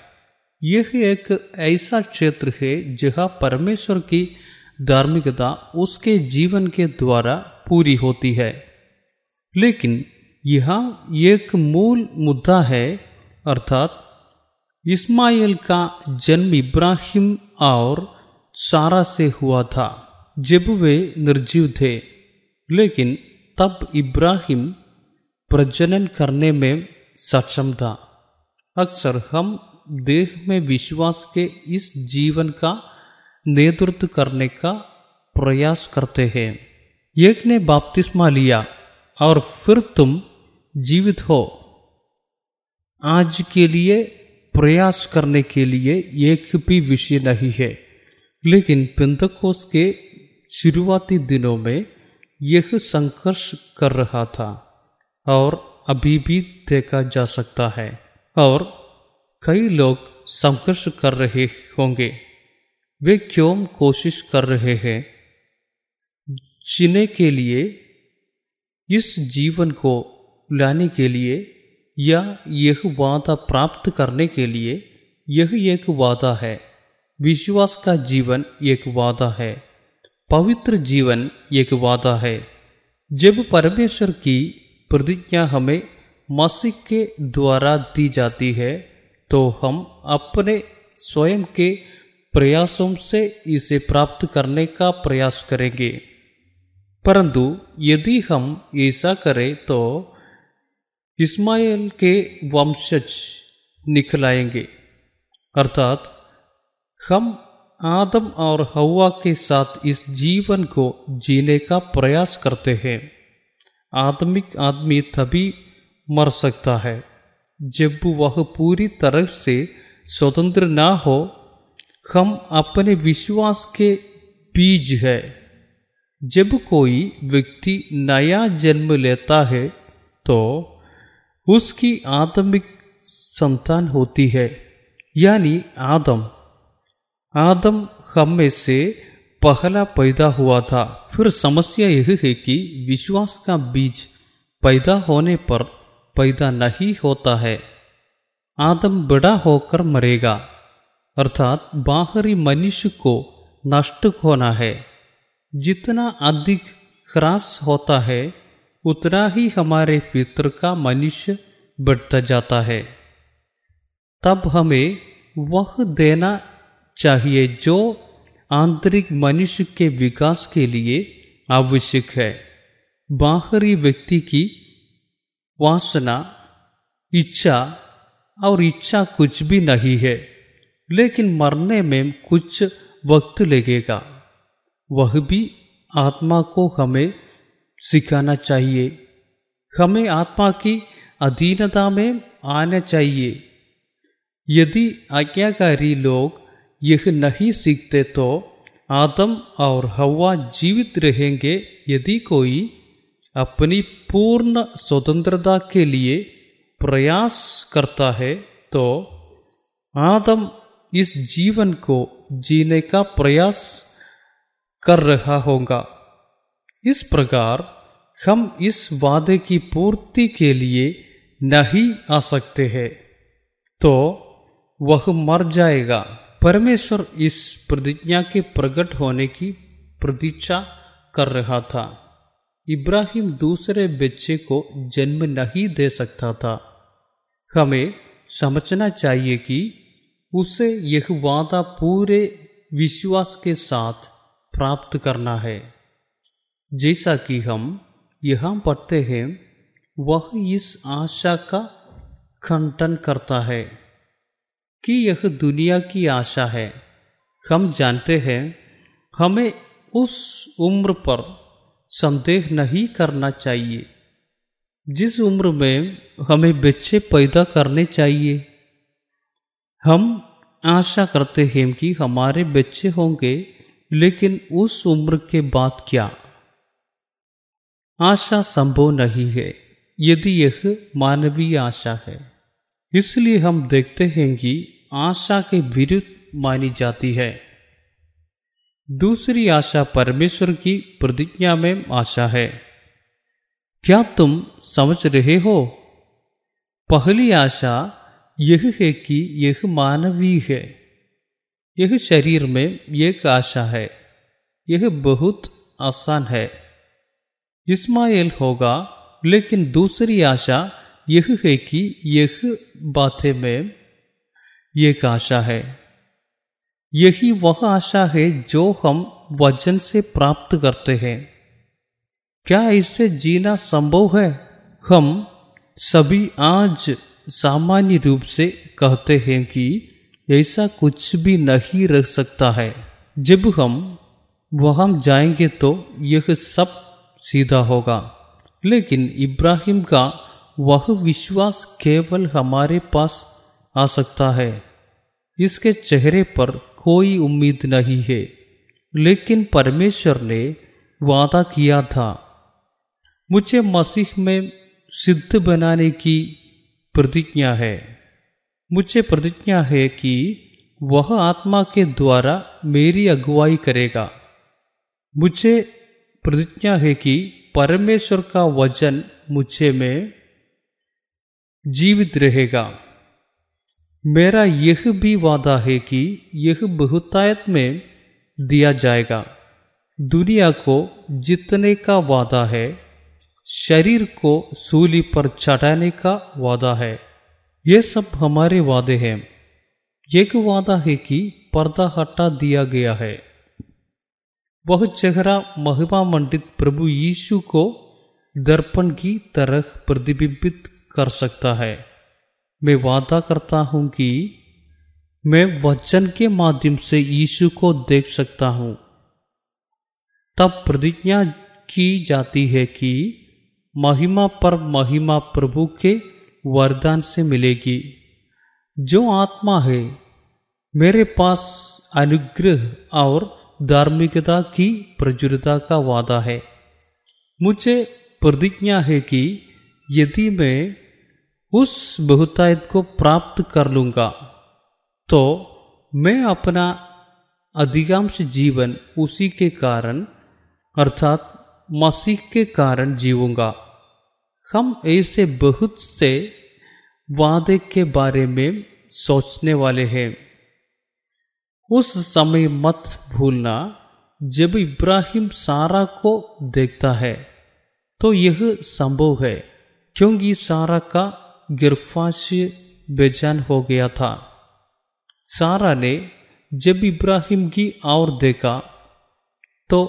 यह एक ऐसा क्षेत्र है जहाँ परमेश्वर की धार्मिकता उसके जीवन के द्वारा पूरी होती है। लेकिन यहाँ एक मूल मुद्दा है, अर्थात इस्माइल का जन्म इब्राहिम और सारा से हुआ था, जब वे निर्जीव थे। लेकिन तब इब्राहिम प्रजनन करने में सक्षम था। अक्सर हम देह में विश्वास के इस जीवन का नेतृत्व करने का प्रयास करते हैं। एक ने बाप्तिस्मा लिया और फिर तुम जीवित हो। आज के लिए प्रयास करने के लिए एक भी विषय नहीं है। लेकिन पिंतकोस के शुरुआती दिनों में यह संघर्ष कर रहा था और अभी भी देखा जा सकता है और कई लोग संघर्ष कर रहे होंगे। वे क्यों कोशिश कर रहे हैं? जीने के लिए इस जीवन को लाने के लिए या यह वादा प्राप्त करने के लिए यह एक वादा है। विश्वास का जीवन एक वादा है। पवित्र जीवन एक वादा है। जब परमेश्वर की प्रतिज्ञा हमें मसीह के द्वारा दी जाती है तो हम अपने स्वयं के प्रयासों से इसे प्राप्त करने का प्रयास करेंगे। परंतु यदि हम ऐसा करें तो इस्माइल के वंशज निकलाएँगे। अर्थात हम आदम और हवा के साथ इस जीवन को जीने का प्रयास करते हैं। आत्मिक आदमी तभी मर सकता है जब वह पूरी तरह से स्वतंत्र ना हो। हम अपने विश्वास के बीज है। जब कोई व्यक्ति नया जन्म लेता है तो उसकी आत्मिक संतान होती है, यानी आदम। आदम हम से पहला पैदा हुआ था। फिर समस्या यह है कि विश्वास का बीज पैदा होने पर पैदा नहीं होता है। आदम बड़ा होकर मरेगा, अर्थात बाहरी मनुष्य को नष्ट होना है। जितना अधिक ह्रास होता है, उतना ही हमारे फित्र का मनुष्य बढ़ता जाता है। तब हमें वह देना चाहिए जो आंतरिक मनुष्य के विकास के लिए आवश्यक है। बाहरी व्यक्ति की वासना, इच्छा और इच्छा कुछ भी नहीं है, लेकिन मरने में कुछ वक्त लगेगा। वह भी आत्मा को हमें सिखाना चाहिए। हमें आत्मा की अधीनता में आना चाहिए। यदि आज्ञाकारी लोग यह नहीं सीखते तो आदम और हवा जीवित रहेंगे। यदि कोई अपनी पूर्ण स्वतंत्रता के लिए प्रयास करता है तो आदम इस जीवन को जीने का प्रयास कर रहा होगा। इस प्रकार हम इस वादे की पूर्ति के लिए नहीं आ सकते हैं। तो वह मर जाएगा। परमेश्वर इस प्रतिज्ञा के प्रकट होने की प्रतीक्षा कर रहा था। इब्राहिम दूसरे बच्चे को जन्म नहीं दे सकता था। हमें समझना चाहिए कि उसे यह वादा पूरे विश्वास के साथ प्राप्त करना है। जैसा कि हम यहाँ पढ़ते हैं, वह इस आशा का खंडन करता है कि यह दुनिया की आशा है। हम जानते हैं, हमें उस उम्र पर संदेह नहीं करना चाहिए, जिस उम्र में हमें बच्चे पैदा करने चाहिए। हम आशा करते हैं कि हमारे बच्चे होंगे लेकिन उस उम्र के बाद क्या? आशा संभव नहीं है, यदि यह मानवीय आशा है। इसलिए हम देखते हैं कि आशा के विरुद्ध मानी जाती है। दूसरी आशा परमेश्वर की प्रतिज्ञा में आशा है। क्या तुम समझ रहे हो? पहली आशा यह है कि यह मानवीय है। यह शरीर में एक आशा है, यह बहुत आसान है। इस्माइल होगा, लेकिन दूसरी आशा यह है कि यह बातें में एक आशा है। यही वह आशा है जो हम वचन से प्राप्त करते हैं। क्या इससे जीना संभव है? हम सभी आज सामान्य रूप से कहते हैं कि ऐसा कुछ भी नहीं रह सकता है। जब हम वहाँ जाएँगे तो यह सब सीधा होगा। लेकिन इब्राहिम का वह विश्वास केवल हमारे पास आ सकता है। इसके चेहरे पर कोई उम्मीद नहीं है। लेकिन परमेश्वर ने वादा किया था। मुझे मसीह में सिद्ध बनाने की प्रतिज्ञा है। मुझे प्रतिज्ञा है कि वह आत्मा के द्वारा मेरी अगुवाई करेगा। मुझे प्रतिज्ञा है कि परमेश्वर का वचन मुझे में जीवित रहेगा। मेरा यह भी वादा है कि यह बहुतायत में दिया जाएगा। दुनिया को जितने का वादा है, शरीर को सूली पर चढ़ाने का वादा है। ये सब हमारे वादे हैं। एक वादा है कि पर्दा हटा दिया गया है। वह चेहरा महिमा मंडित प्रभु यीशु को दर्पण की तरह प्रतिबिंबित कर सकता है। मैं वादा करता हूँ कि मैं वचन के माध्यम से यीशु को देख सकता हूँ। तब प्रतिज्ञा की जाती है कि महिमा पर महिमा प्रभु के वरदान से मिलेगी। जो आत्मा है, मेरे पास अनुग्रह और धार्मिकता की प्रचुरता का वादा है। मुझे प्रतिज्ञा है कि यदि मैं उस बहुतायत को प्राप्त कर लूँगा तो मैं अपना अधिकांश जीवन उसी के कारण, अर्थात मसीह के कारण जीवूँगा हम ऐसे बहुत से वादे के बारे में सोचने वाले हैं। उस समय मत भूलना, जब इब्राहिम सारा को देखता है तो यह संभव है, क्योंकि सारा का गिरफाशय बेजान हो गया था। सारा ने जब इब्राहिम की और देखा तो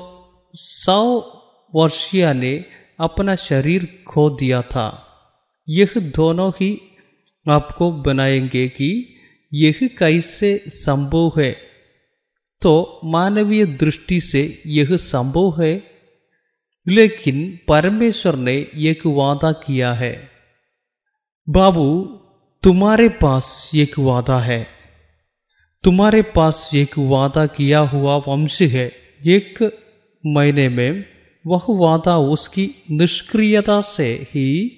सौ वर्षिया ने अपना शरीर खो दिया था। यह दोनों ही आपको बनाएँगे कि यह कैसे संभव है। तो मानवीय दृष्टि से यह संभव है, लेकिन परमेश्वर ने एक वादा किया है। बाबू, तुम्हारे पास एक वादा है। तुम्हारे पास एक वादा किया हुआ वंश है। एक महीने में वह वादा उसकी निष्क्रियता से ही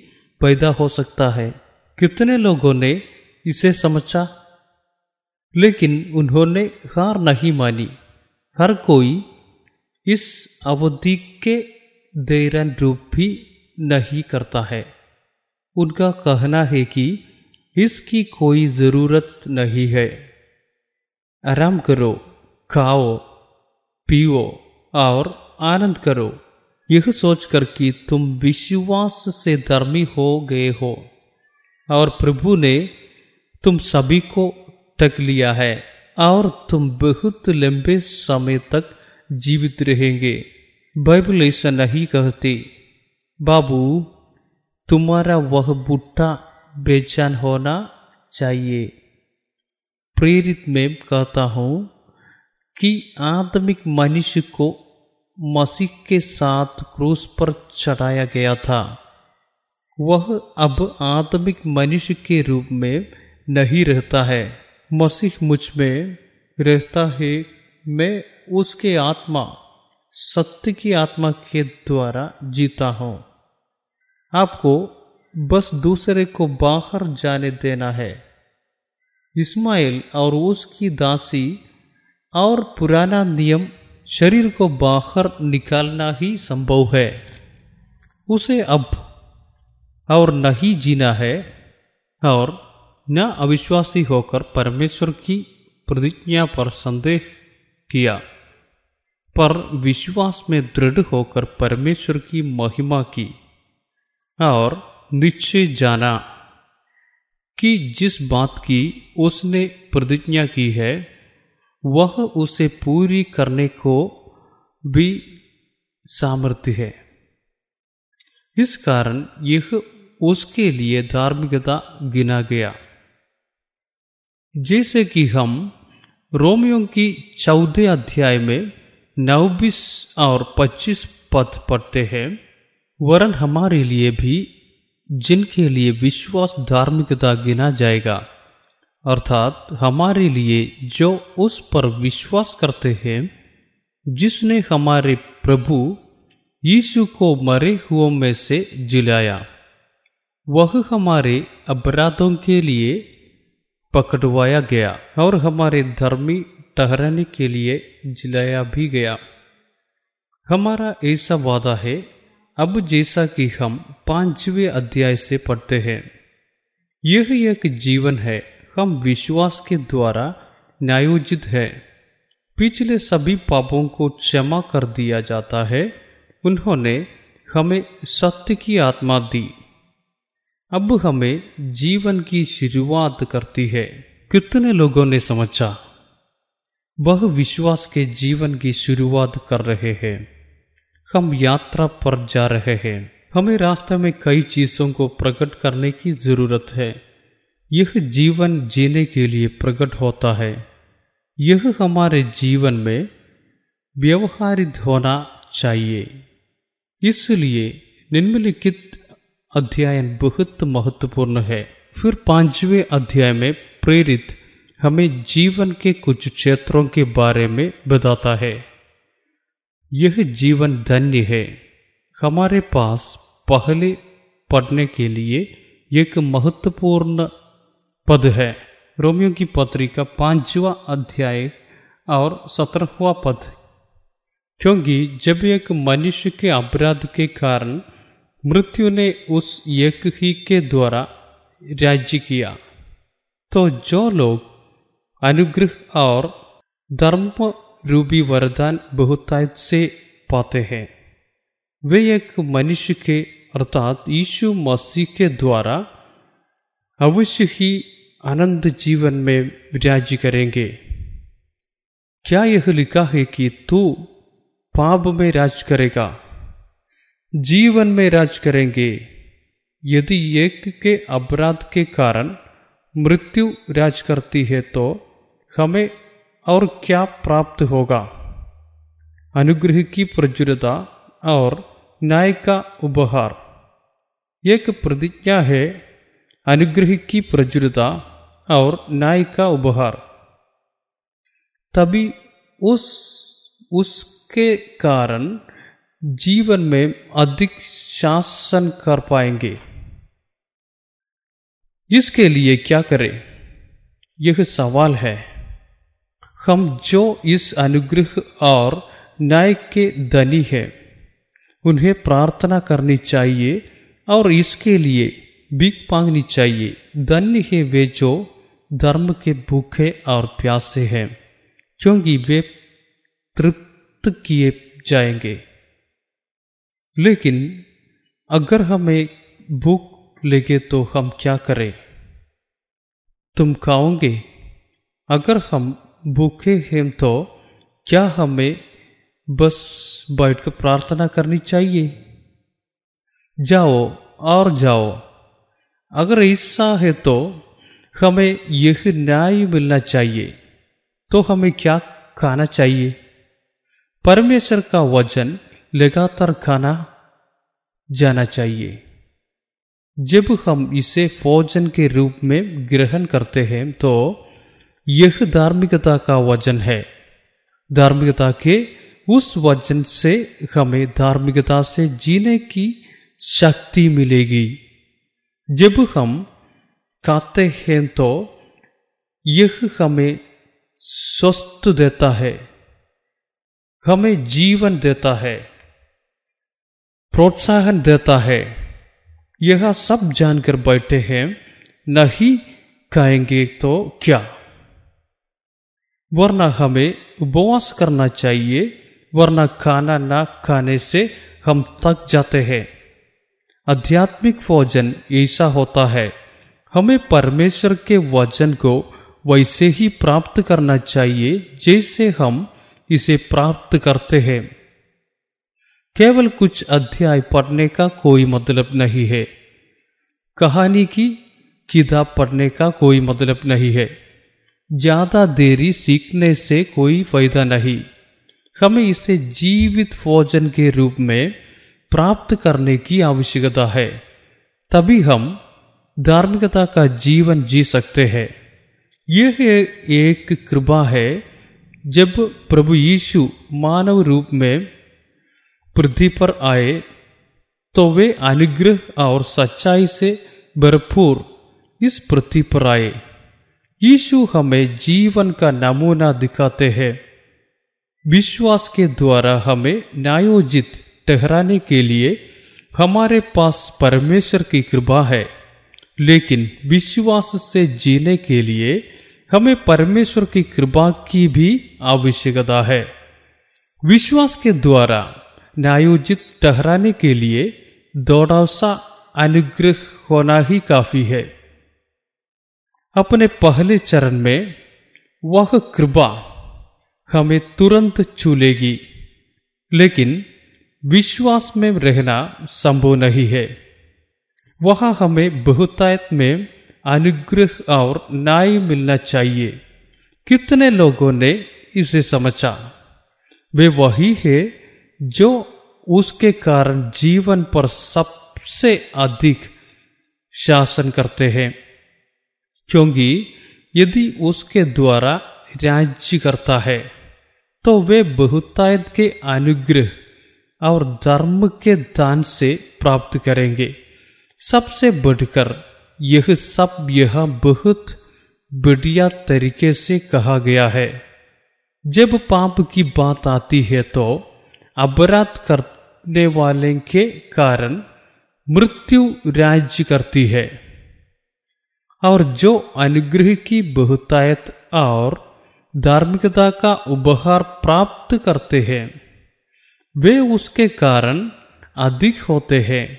पैदा हो सकता है। कितने लोगों ने इसे समझा? लेकिन उन्होंने हार नहीं मानी। हर कोई इस अवधि के दौरान रूप भी नहीं करता है। उनका कहना है कि इसकी कोई ज़रूरत नहीं है। आराम करो, खाओ, पियो और आनंद करो। यह सोचकर कि तुम विश्वास से धर्मी हो गए हो, और प्रभु ने तुम सभी को टक लिया है, और तुम बहुत लंबे समय तक जीवित रहेंगे। बाइबल ऐसा नहीं कहती, बाबू, तुम्हारा वह बुट्टा बेचैन होना चाहिए। प्रेरित में कहता हूँ कि आत्मिक मनुष्य को मसीह के साथ क्रूस पर चढ़ाया गया था। वह अब आत्मिक मनुष्य के रूप में नहीं रहता है। मसीह मुझमें रहता है। मैं उसके आत्मा, सत्य की आत्मा के द्वारा जीता हूँ। आपको बस दूसरे को बाहर जाने देना है। इस्माइल और उसकी दासी और पुराना नियम शरीर को बाहर निकालना ही संभव है। उसे अब और नहीं जीना है और न अविश्वासी होकर परमेश्वर की प्रतिज्ञा पर संदेह किया। पर विश्वास में दृढ़ होकर परमेश्वर की महिमा की और निश्चय जाना कि जिस बात की उसने प्रतिज्ञा की है वह उसे पूरी करने को भी सामर्थ्य है। इस कारण यह उसके लिए धार्मिकता गिना गया। जैसे कि हम रोमियो की चौदह अध्याय में नौबीस और पच्चीस पद पढ़ते हैं, वरन हमारे लिए भी जिनके लिए विश्वास धार्मिकता गिना जाएगा। अर्थात हमारे लिए जो उस पर विश्वास करते हैं, जिसने हमारे प्रभु यीशु को मरे हुओं में से जिलाया, वह हमारे अपराधों के लिए पकड़वाया गया और हमारे धर्मी ठहराने के लिए जिलाया भी गया। हमारा ऐसा वादा है, अब जैसा कि हम पाँचवें अध्याय से पढ़ते हैं। यह एक जीवन है हम विश्वास के द्वारा न्यायोजित है। पिछले सभी पापों को क्षमा कर दिया जाता है। उन्होंने हमें सत्य की आत्मा दी। अब हमें जीवन की शुरुआत करती है। कितने लोगों ने समझा? वह विश्वास के जीवन की शुरुआत कर रहे हैं। हम यात्रा पर जा रहे हैं। हमें रास्ते में कई चीज़ों को प्रकट करने की ज़रूरत है। यह जीवन जीने के लिए प्रकट होता है। यह हमारे जीवन में व्यवहारित होना चाहिए। इसलिए निम्नलिखित अध्ययन बहुत महत्वपूर्ण है। फिर पाँचवें अध्याय में प्रेरित हमें जीवन के कुछ क्षेत्रों के बारे में बताता है। यह जीवन धन्य है। हमारे पास पहले पढ़ने के लिए एक महत्वपूर्ण पद है। रोमियो की पत्रिका पांचवा अध्याय और सत्रहवा पद। क्योंकि जब एक मनुष्य के अपराध के कारण मृत्यु ने उस एक ही के द्वारा राज्य किया तो जो लोग अनुग्रह और धर्म रूपी वरदान बहुतायत से पाते हैं, वे एक मनुष्य के, अर्थात यीशु मसीह के द्वारा अवश्य ही अनंत जीवन में विराज करेंगे। क्या यह लिखा है कि तू पाप में राज करेगा, जीवन में राज करेंगे? यदि एक के अपराध के कारण मृत्यु राज करती है तो हमें और क्या प्राप्त होगा? अनुग्रह की प्रचुरता और न्याय का उपहार। एक प्रतिज्ञा है अनुग्रह की प्रचुरता और न्याय का उपहार तभी उस उसके कारण जीवन में अधिक शासन कर पाएँगे इसके लिए क्या करें यह सवाल है हम जो इस अनुग्रह और न्याय के धनी हैं उन्हें प्रार्थना करनी चाहिए और इसके लिए भीख मांगनी चाहिए धन्य है वे जो धर्म के भूखे और प्यासे हैं, क्योंकि वे तृप्त किए जाएँगे। लेकिन अगर हमें भूख लगे तो हम क्या करें? तुम खाओगे? अगर हम भूखे हैं तो क्या हमें बस बैठकर प्रार्थना करनी चाहिए? जाओ और जाओ। अगर ऐसा है तो हमें यह न्याय मिलना चाहिए। तो हमें क्या खाना चाहिए? परमेश्वर का वचन लगातार खाना जाना चाहिए। जब हम इसे भोजन के रूप में ग्रहण करते हैं तो यह धार्मिकता का वचन है। धार्मिकता के उस वचन से हमें धार्मिकता से जीने की शक्ति मिलेगी। जब हम खाते हैं तो यह हमें स्वस्थ देता है हमें जीवन देता है प्रोत्साहन देता है यह सब जानकर बैठे हैं नहीं खाएँगे तो क्या वरना हमें उपवास करना चाहिए वरना खाना ना खाने से हम थक जाते हैं आध्यात्मिक भोजन ऐसा होता है। हमें परमेश्वर के वचन को वैसे ही प्राप्त करना चाहिए जैसे हम इसे प्राप्त करते हैं। केवल कुछ अध्याय पढ़ने का कोई मतलब नहीं है। कहानी की किताब पढ़ने का कोई मतलब नहीं है। ज़्यादा देरी सीखने से कोई फ़ायदा नहीं। हमें इसे जीवित भोजन के रूप में प्राप्त करने की आवश्यकता है। तभी हम धार्मिकता का जीवन जी सकते हैं। यह एक कृपा है, जब प्रभु यीशु मानव रूप में पृथ्वी पर आए तो वे अनुग्रह और सच्चाई से भरपूर इस पृथ्वी पर आए। यीशु हमें जीवन का नमूना दिखाते हैं। विश्वास के द्वारा हमें न्यायोजित ठहराने के लिए हमारे पास परमेश्वर की कृपा है। लेकिन विश्वास से जीने के लिए हमें परमेश्वर की कृपा की भी आवश्यकता है। विश्वास के द्वारा न्यायोजित ठहराने के लिए दौड़ासा अनुग्रह होना ही काफ़ी है। अपने पहले चरण में वह कृपा हमें तुरंत छूलेगी लेकिन विश्वास में रहना संभव नहीं है। वहाँ हमें बहुतायत में अनुग्रह और न्याय मिलना चाहिए। कितने लोगों ने इसे समझा? वे वही है जो उसके कारण जीवन पर सबसे अधिक शासन करते हैं। क्योंकि यदि उसके द्वारा राज्य करता है तो वे बहुतायत के अनुग्रह और धर्म के दान से प्राप्त करेंगे। सबसे बढ़कर यह सब यह बहुत बढ़िया तरीके से कहा गया है। जब पाप की बात आती है तो अपराध करने वाले के कारण मृत्यु राज्य करती है। और जो अनुग्रह की बहुतायत और धार्मिकता का उपहार प्राप्त करते हैं वे उसके कारण अधिक होते हैं।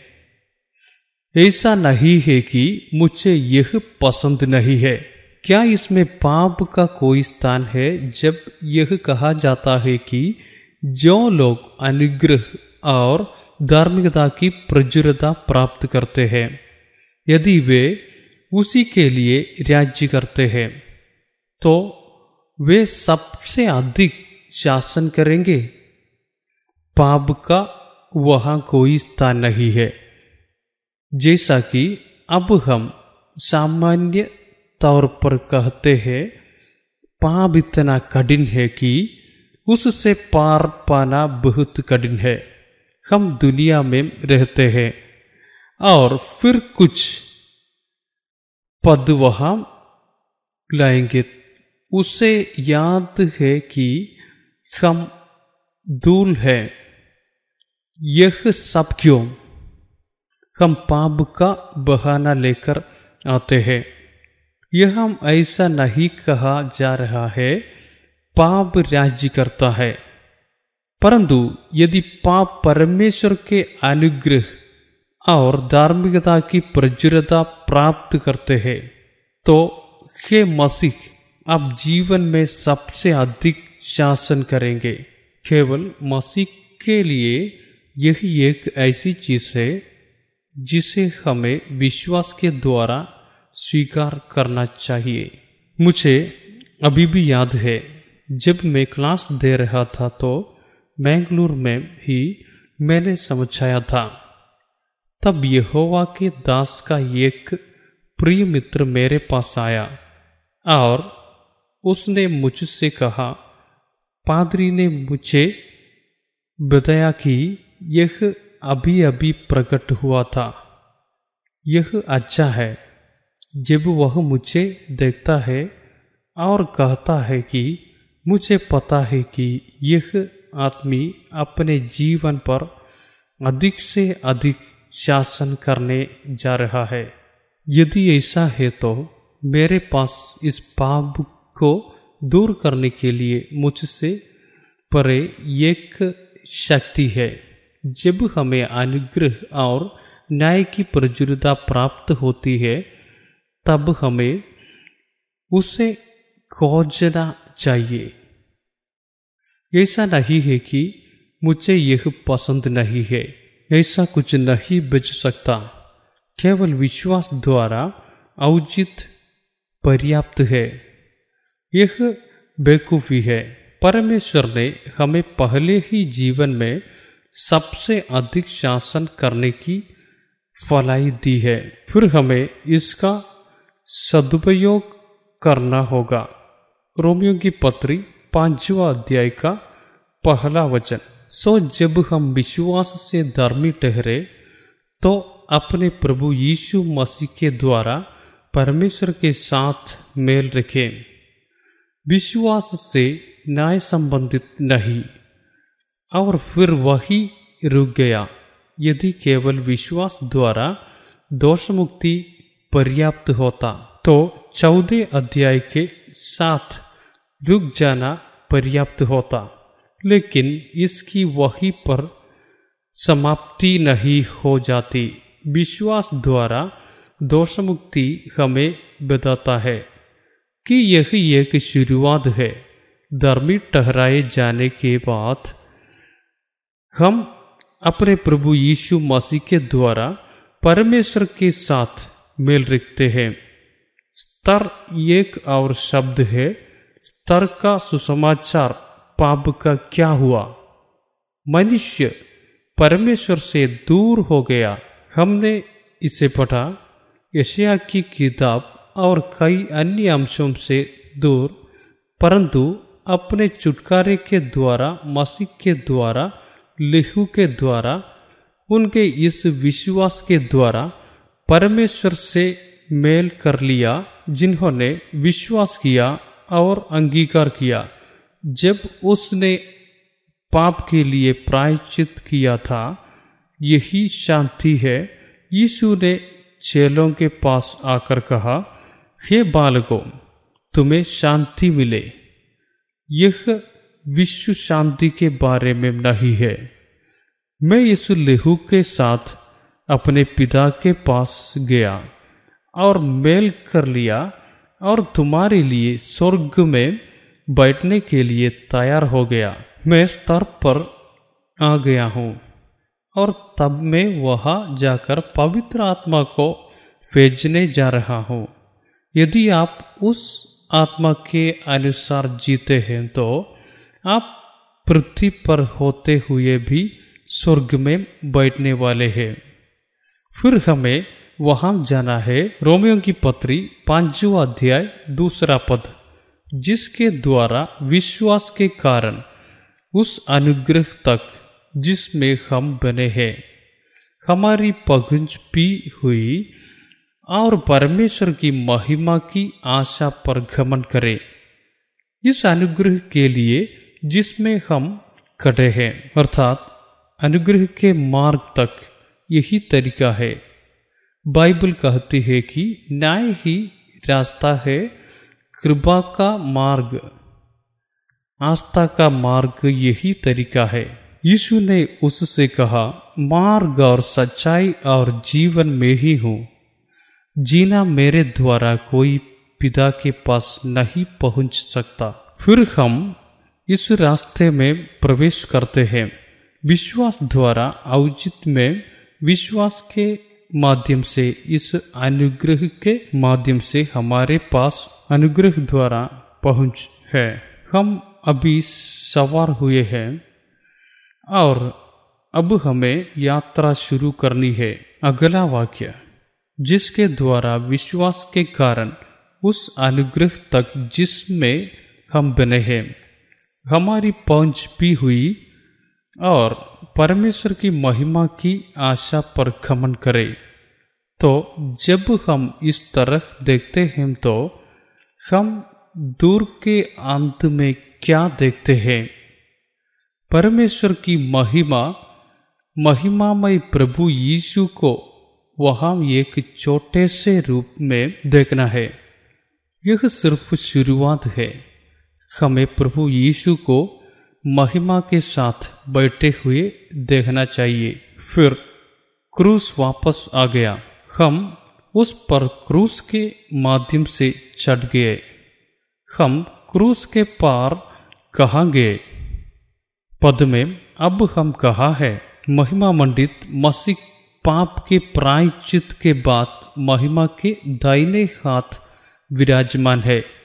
ऐसा नहीं है कि मुझे यह पसंद नहीं है। क्या इसमें पाप का कोई स्थान है जब यह कहा जाता है कि जो लोग अनुग्रह और धार्मिकता की प्रचुरता प्राप्त करते हैं, यदि वे उसी के लिए राज्य करते हैं तो वे सबसे अधिक शासन करेंगे। पाप का वहाँ कोई स्थान नहीं है। जैसा कि अब हम सामान्य तौर पर कहते हैं, पाप इतना कठिन है कि उससे पार पाना बहुत कठिन है। हम दुनिया में रहते हैं और फिर कुछ पद वहाँ लाएँगे। उसे याद है कि हम दूल हैं। यह सब क्यों? हम पाप का बहाना लेकर आते हैं। यह हम ऐसा नहीं कहा जा रहा है, पाप राज्य करता है। परंतु यदि पाप परमेश्वर के अनुग्रह और धार्मिकता की प्रचुरता प्राप्त करते हैं तो हे मसीह अब जीवन में सबसे अधिक शासन करेंगे। केवल मसीह के लिए यही एक ऐसी चीज़ है जिसे हमें विश्वास के द्वारा स्वीकार करना चाहिए। मुझे अभी भी याद है, जब मैं क्लास दे रहा था तो बेंगलुरु में ही मैंने समझाया था। तब यहोवा के दास का एक प्रिय मित्र मेरे पास आया और उसने मुझसे कहा, पादरी ने मुझे बताया कि यह अभी अभी प्रकट हुआ था। यह अच्छा है। जब वह मुझे देखता है और कहता है कि मुझे पता है कि यह आदमी अपने जीवन पर अधिक से अधिक शासन करने जा रहा है। यदि ऐसा है तो मेरे पास इस पाप को दूर करने के लिए मुझसे परे एक शक्ति है। जब हमें अनुग्रह और न्याय की प्रजुरता प्राप्त होती है, तब हमें उसे खोजना चाहिए। ऐसा नहीं है कि मुझे यह पसंद नहीं है, ऐसा कुछ नहीं बच सकता। केवल विश्वास द्वारा औचित पर्याप्त है। यह बेकूफी है। परमेश्वर ने हमें पहले ही जीवन में सबसे अधिक शासन करने की फलाई दी है। फिर हमें इसका सदुपयोग करना होगा। रोमियो की पत्री, पांचवा अध्याय का पहला वचन। सो जब हम विश्वास से धर्मी ठहरे तो अपने प्रभु यीशु मसीह के द्वारा परमेश्वर के साथ मेल रखें। विश्वास से न्याय संबंधित नहीं। और फिर वही रुक गया। यदि केवल विश्वास द्वारा दोष मुक्ति पर्याप्त होता तो चौदह अध्याय के साथ रुक जाना पर्याप्त होता। लेकिन इसकी वही पर समाप्ति नहीं हो जाती। विश्वास द्वारा दोष मुक्ति हमें बताता है कि यह एक शुरुआत है। धर्मी ठहराए जाने के बाद हम अपने प्रभु यीशु मसीह के द्वारा परमेश्वर के साथ मेल रखते हैं। स्तर एक और शब्द है, स्तर का सुसमाचार, पाप का क्या हुआ? मनुष्य परमेश्वर से दूर हो गया। हमने इसे पढ़ा यशया की किताब और कई अन्य अंशों से दूर, परंतु अपने छुटकारे के द्वारा, मसीह के द्वारा लेहू के द्वारा, उनके इस विश्वास के द्वारा परमेश्वर से मेल कर लिया, जिन्होंने विश्वास किया और अंगीकार किया। जब उसने पाप के लिए प्रायश्चित किया था, यही शांति है। यीशु ने चेलों के पास आकर कहा, हे बालकों, तुम्हें शांति मिले। यह विश्व शांति के बारे में नहीं है। मैं इस लेहू के साथ अपने पिता के पास गया और मेल कर लिया और तुम्हारे लिए स्वर्ग में बैठने के लिए तैयार हो गया। मैं स्तर पर आ गया हूँ और तब मैं वहाँ जाकर पवित्र आत्मा को भेजने जा रहा हूँ। यदि आप उस आत्मा के अनुसार जीते हैं तो आप पृथ्वी पर होते हुए भी स्वर्ग में बैठने वाले हैं। फिर हमें वहाँ जाना है। रोमियो की पत्री पांचवा अध्याय, दूसरा पद, जिसके द्वारा विश्वास के कारण उस अनुग्रह तक जिसमें हम बने हैं। हमारी पगंज पी हुई और परमेश्वर की महिमा की आशा पर गमन करें। इस अनुग्रह के लिए जिसमें हम खड़े हैं, अर्थात अनुग्रह के मार्ग तक यही तरीका है। बाइबल कहती है कि न्याय ही रास्ता है, कृपा का मार्ग। आस्था का मार्ग यही तरीका है। यीशु ने उससे कहा, मार्ग और सच्चाई और जीवन में ही हूँ। जीना मेरे द्वारा कोई पिता के पास नहीं पहुँच सकता। फिर हम इस रास्ते में प्रवेश करते हैं विश्वास द्वारा औचित में विश्वास के माध्यम से इस अनुग्रह के माध्यम से हमारे पास अनुग्रह द्वारा पहुँच है हम अभी सवार हुए हैं और अब हमें यात्रा शुरू करनी है अगला वाक्य जिसके द्वारा विश्वास के कारण उस अनुग्रह तक जिसमें हम बने हैं हमारी पहुँच भी हुई और परमेश्वर की महिमा की आशा पर खमन करें। तो जब हम इस तरह देखते हैं तो हम दूर के अंत में क्या देखते हैं? परमेश्वर की महिमा, महिमामय प्रभु यीशु को वहाँ एक छोटे से रूप में देखना है। यह सिर्फ़ शुरुआत है। हमें प्रभु यीशु को महिमा के साथ बैठे हुए देखना चाहिए। फिर क्रूस वापस आ गया। हम उस पर क्रूस के माध्यम से चढ़ गए। हम क्रूस के पार कहाँ गए पद में अब हम कहा है महिमा मंडित मसीह पाप के प्रायचित के बाद महिमा के दाहिने हाथ विराजमान है।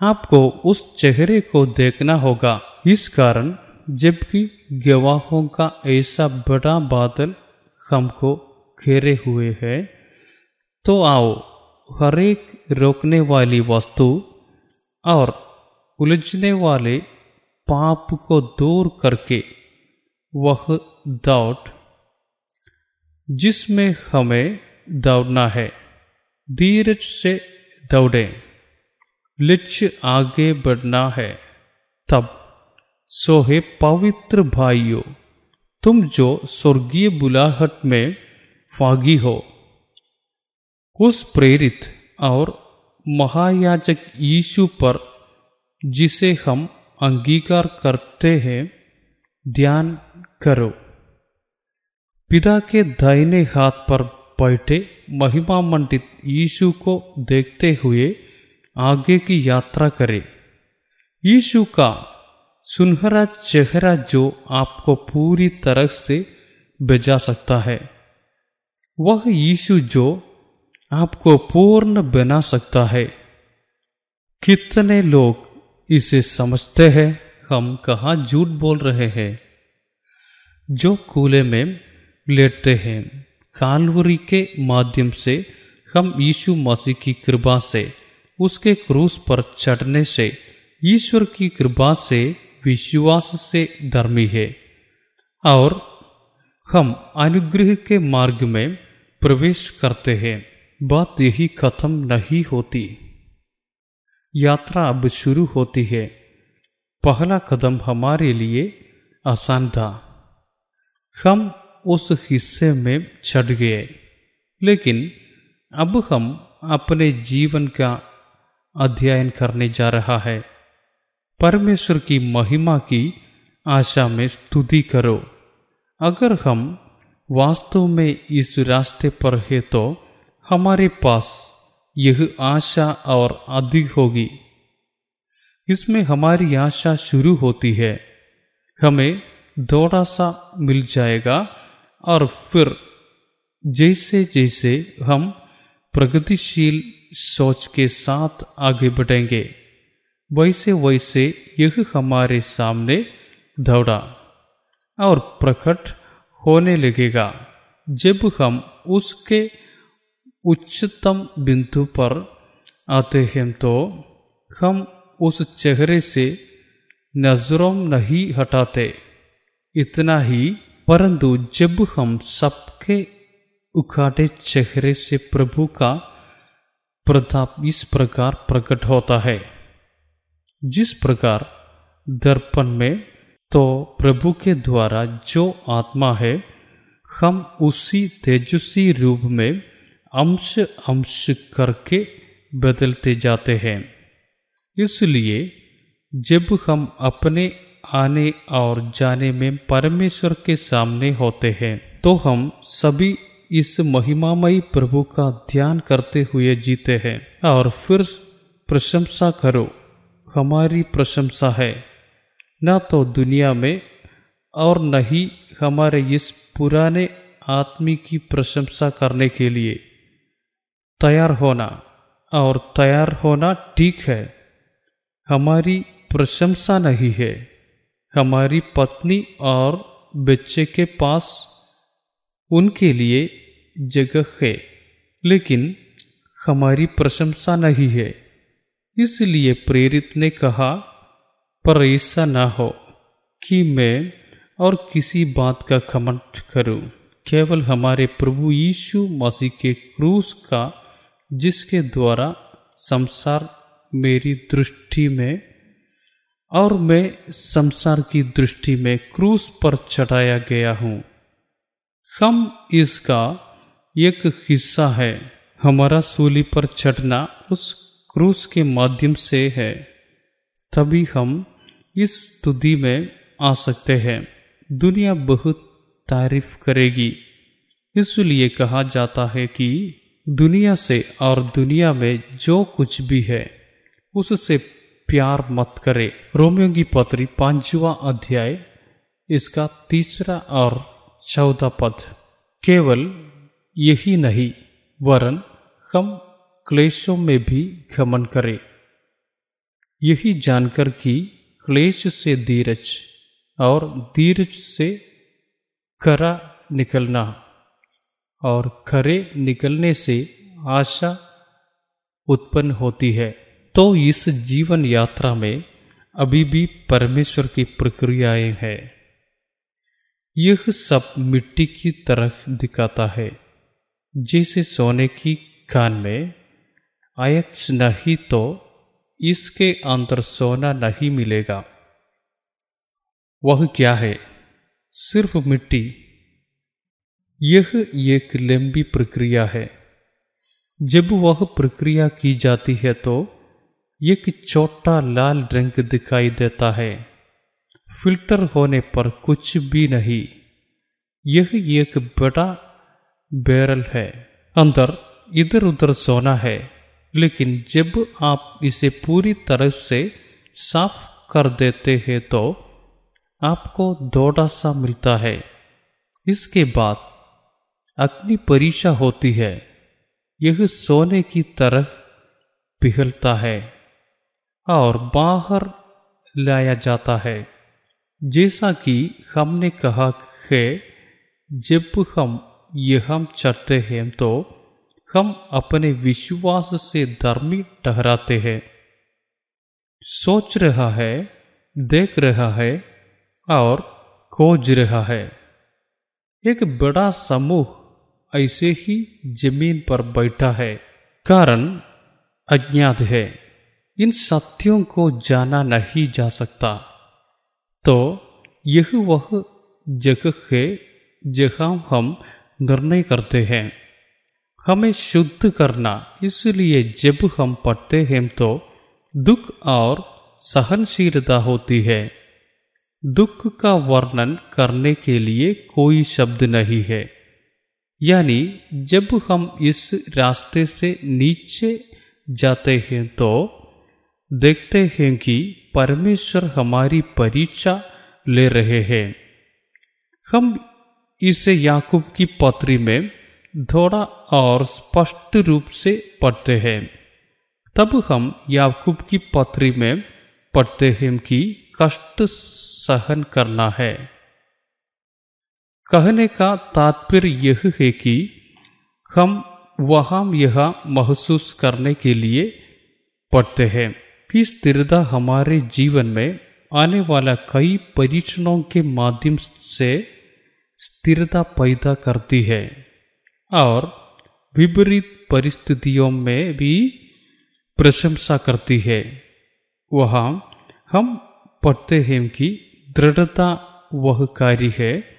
आपको उस चेहरे को देखना होगा। इस कारण जबकि गवाहों का ऐसा बड़ा बादल हमको घेरे हुए है तो आओ हरेक रोकने वाली वस्तु और उलझने वाले पाप को दूर करके वह दौड़, जिसमें हमें दौड़ना है। धीरज से दौड़े। लक्ष्य आगे बढ़ना है। तब, सोहे पवित्र भाइयों, तुम जो स्वर्गीय बुलाहट में फागी हो, उस प्रेरित और महायाजक यीशु पर, जिसे हम अंगीकार करते हैं, ध्यान करो। पिता के दाहिने हाथ पर बैठे महिमा मंडित यीशु को देखते हुए आगे की यात्रा करें। यीशु का सुनहरा चेहरा जो आपको पूरी तरह से बजा सकता है, वह यीशु जो आपको पूर्ण बना सकता है। कितने लोग इसे समझते हैं, हम कहा झूठ बोल रहे हैं? जो कूले में लेटते हैं, कालवरी के माध्यम से हम यीशु मसीह की कृपा से उसके क्रूस पर चढ़ने से, ईश्वर की कृपा से, विश्वास से धर्मी है। और हम अनुग्रह के मार्ग में प्रवेश करते हैं। बात यही खत्म नहीं होती। यात्रा अब शुरू होती है। पहला कदम हमारे लिए आसान था। हम उस हिस्से में चढ़ गए। लेकिन अब हम अपने जीवन का अध्ययन करने जा रहा है। परमेश्वर की महिमा की आशा में स्तुति करो। अगर हम वास्तव में इस रास्ते पर है तो हमारे पास यह आशा और अधिक होगी। इसमें हमारी आशा शुरू होती है। हमें थोड़ा सा मिल जाएगा और फिर जैसे जैसे हम प्रगतिशील सोच के साथ आगे बढ़ेंगे। वैसे वैसे यह हमारे सामने दौड़ा और प्रकट होने लगेगा। जब हम उसके उच्चतम बिंदु पर आते हैं तो हम उस चेहरे से नज़रों नहीं हटाते। इतना ही, परंतु जब हम सबके उखाटे चेहरे से प्रभु का प्रताप इस प्रकार प्रकट होता है। जिस प्रकार दर्पण में तो प्रभु के द्वारा जो आत्मा है, हम उसी तेजस्वी रूप में अंश अंश करके बदलते जाते हैं। इसलिए जब हम अपने आने और जाने में परमेश्वर के सामने होते हैं तो हम सभी इस महिमामयी प्रभु का ध्यान करते हुए जीते हैं। और फिर प्रशंसा करो, हमारी प्रशंसा है। न तो दुनिया में और न ही हमारे इस पुराने आदमी की प्रशंसा करने के लिए। तैयार होना, और तैयार होना ठीक है। हमारी प्रशंसा नहीं है। हमारी पत्नी और बच्चे के पास उनके लिए जगह है, लेकिन हमारी प्रशंसा नहीं है। इसलिए प्रेरित ने कहा पर ऐसा ना हो कि मैं और किसी बात का खमट करूँ। केवल हमारे प्रभु यीशु मसीह के क्रूस का, जिसके द्वारा संसार मेरी दृष्टि में और मैं संसार की दृष्टि में क्रूस पर चढ़ाया गया हूँ। हम इसका एक हिस्सा है। हमारा सूली पर चढ़ना उस क्रूस के माध्यम से है। तभी हम इस स्तुति में आ सकते हैं। दुनिया बहुत तारीफ़ करेगी। इसलिए कहा जाता है कि दुनिया से और दुनिया में जो कुछ भी है, उससे प्यार मत करे। रोमियो की पत्री पांचवा अध्याय, इसका तीसरा और चौदह पद। केवल यही नहीं, वरन हम क्लेशों में भी घमन करें। यही जानकर कि क्लेश से धीरज और धीरज से करा निकलना और खरे निकलने से आशा उत्पन्न होती है। तो इस जीवन यात्रा में अभी भी परमेश्वर की प्रक्रियाएँ हैं। यह सब मिट्टी की तरह दिखाता है, जैसे सोने की खान में। आयक्ष नहीं तो इसके अंदर सोना नहीं मिलेगा। वह क्या है? सिर्फ़ मिट्टी। यह एक लंबी प्रक्रिया है। जब वह प्रक्रिया की जाती है तो एक छोटा लाल रंग दिखाई देता है। फ़िल्टर होने पर कुछ भी नहीं। यह एक बड़ा बैरल है। अंदर इधर उधर सोना है, लेकिन जब आप इसे पूरी तरह से साफ़ कर देते हैं तो आपको दौड़ा सा मिलता है। इसके बाद अग्नि परीक्षा होती है। यह सोने की तरह पिघलता है और बाहर लाया जाता है। जैसा कि हमने कहा है, जब हम यह हम चढ़ते हैं तो हम अपने विश्वास से धर्मी ठहराते हैं। सोच रहा है, देख रहा है और खोज रहा है। एक बड़ा समूह ऐसे ही ज़मीन पर बैठा है, कारण अज्ञात है। इन सत्यों को जाना नहीं जा सकता। तो यह वह जगह है जहाँ हम निर्णय करते हैं। हमें शुद्ध करना, इसलिए जब हम पढ़ते हैं तो दुख और सहनशीलता होती है। दुख का वर्णन करने के लिए कोई शब्द नहीं है। यानी जब हम इस रास्ते से नीचे जाते हैं तो देखते हैं कि परमेश्वर हमारी परीक्षा ले रहे हैं। हम इसे याकूब की पत्री में थोड़ा और स्पष्ट रूप से पढ़ते हैं। तब हम याकूब की पत्री में पढ़ते हैं कि कष्ट सहन करना है। कहने का तात्पर्य यह है कि हम वहाँ यह महसूस करने के लिए पढ़ते हैं। कि स्थिरता हमारे जीवन में आने वाला कई परीक्षणों के माध्यम से स्थिरता पैदा करती है और विपरीत परिस्थितियों में भी प्रशंसा करती है। वहाँ हम पढ़ते हैं कि दृढ़ता वह कार्य है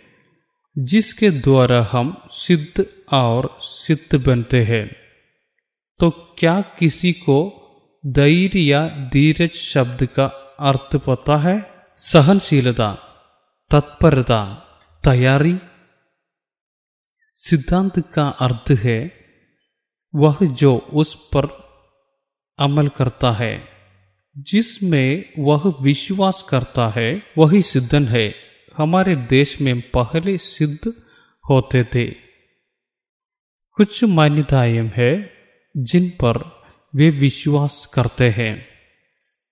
जिसके द्वारा हम सिद्ध और सिद्ध बनते हैं। तो क्या किसी को धैर्य या धीरज शब्द का अर्थ पता है सहनशीलता तत्परता तैयारी सिद्धांत का अर्थ है वह जो उस पर अमल करता है जिसमें वह विश्वास करता है वही सिद्धन है हमारे देश में पहले सिद्ध होते थे कुछ मान्यताएँ हैं जिन पर वे विश्वास करते हैं।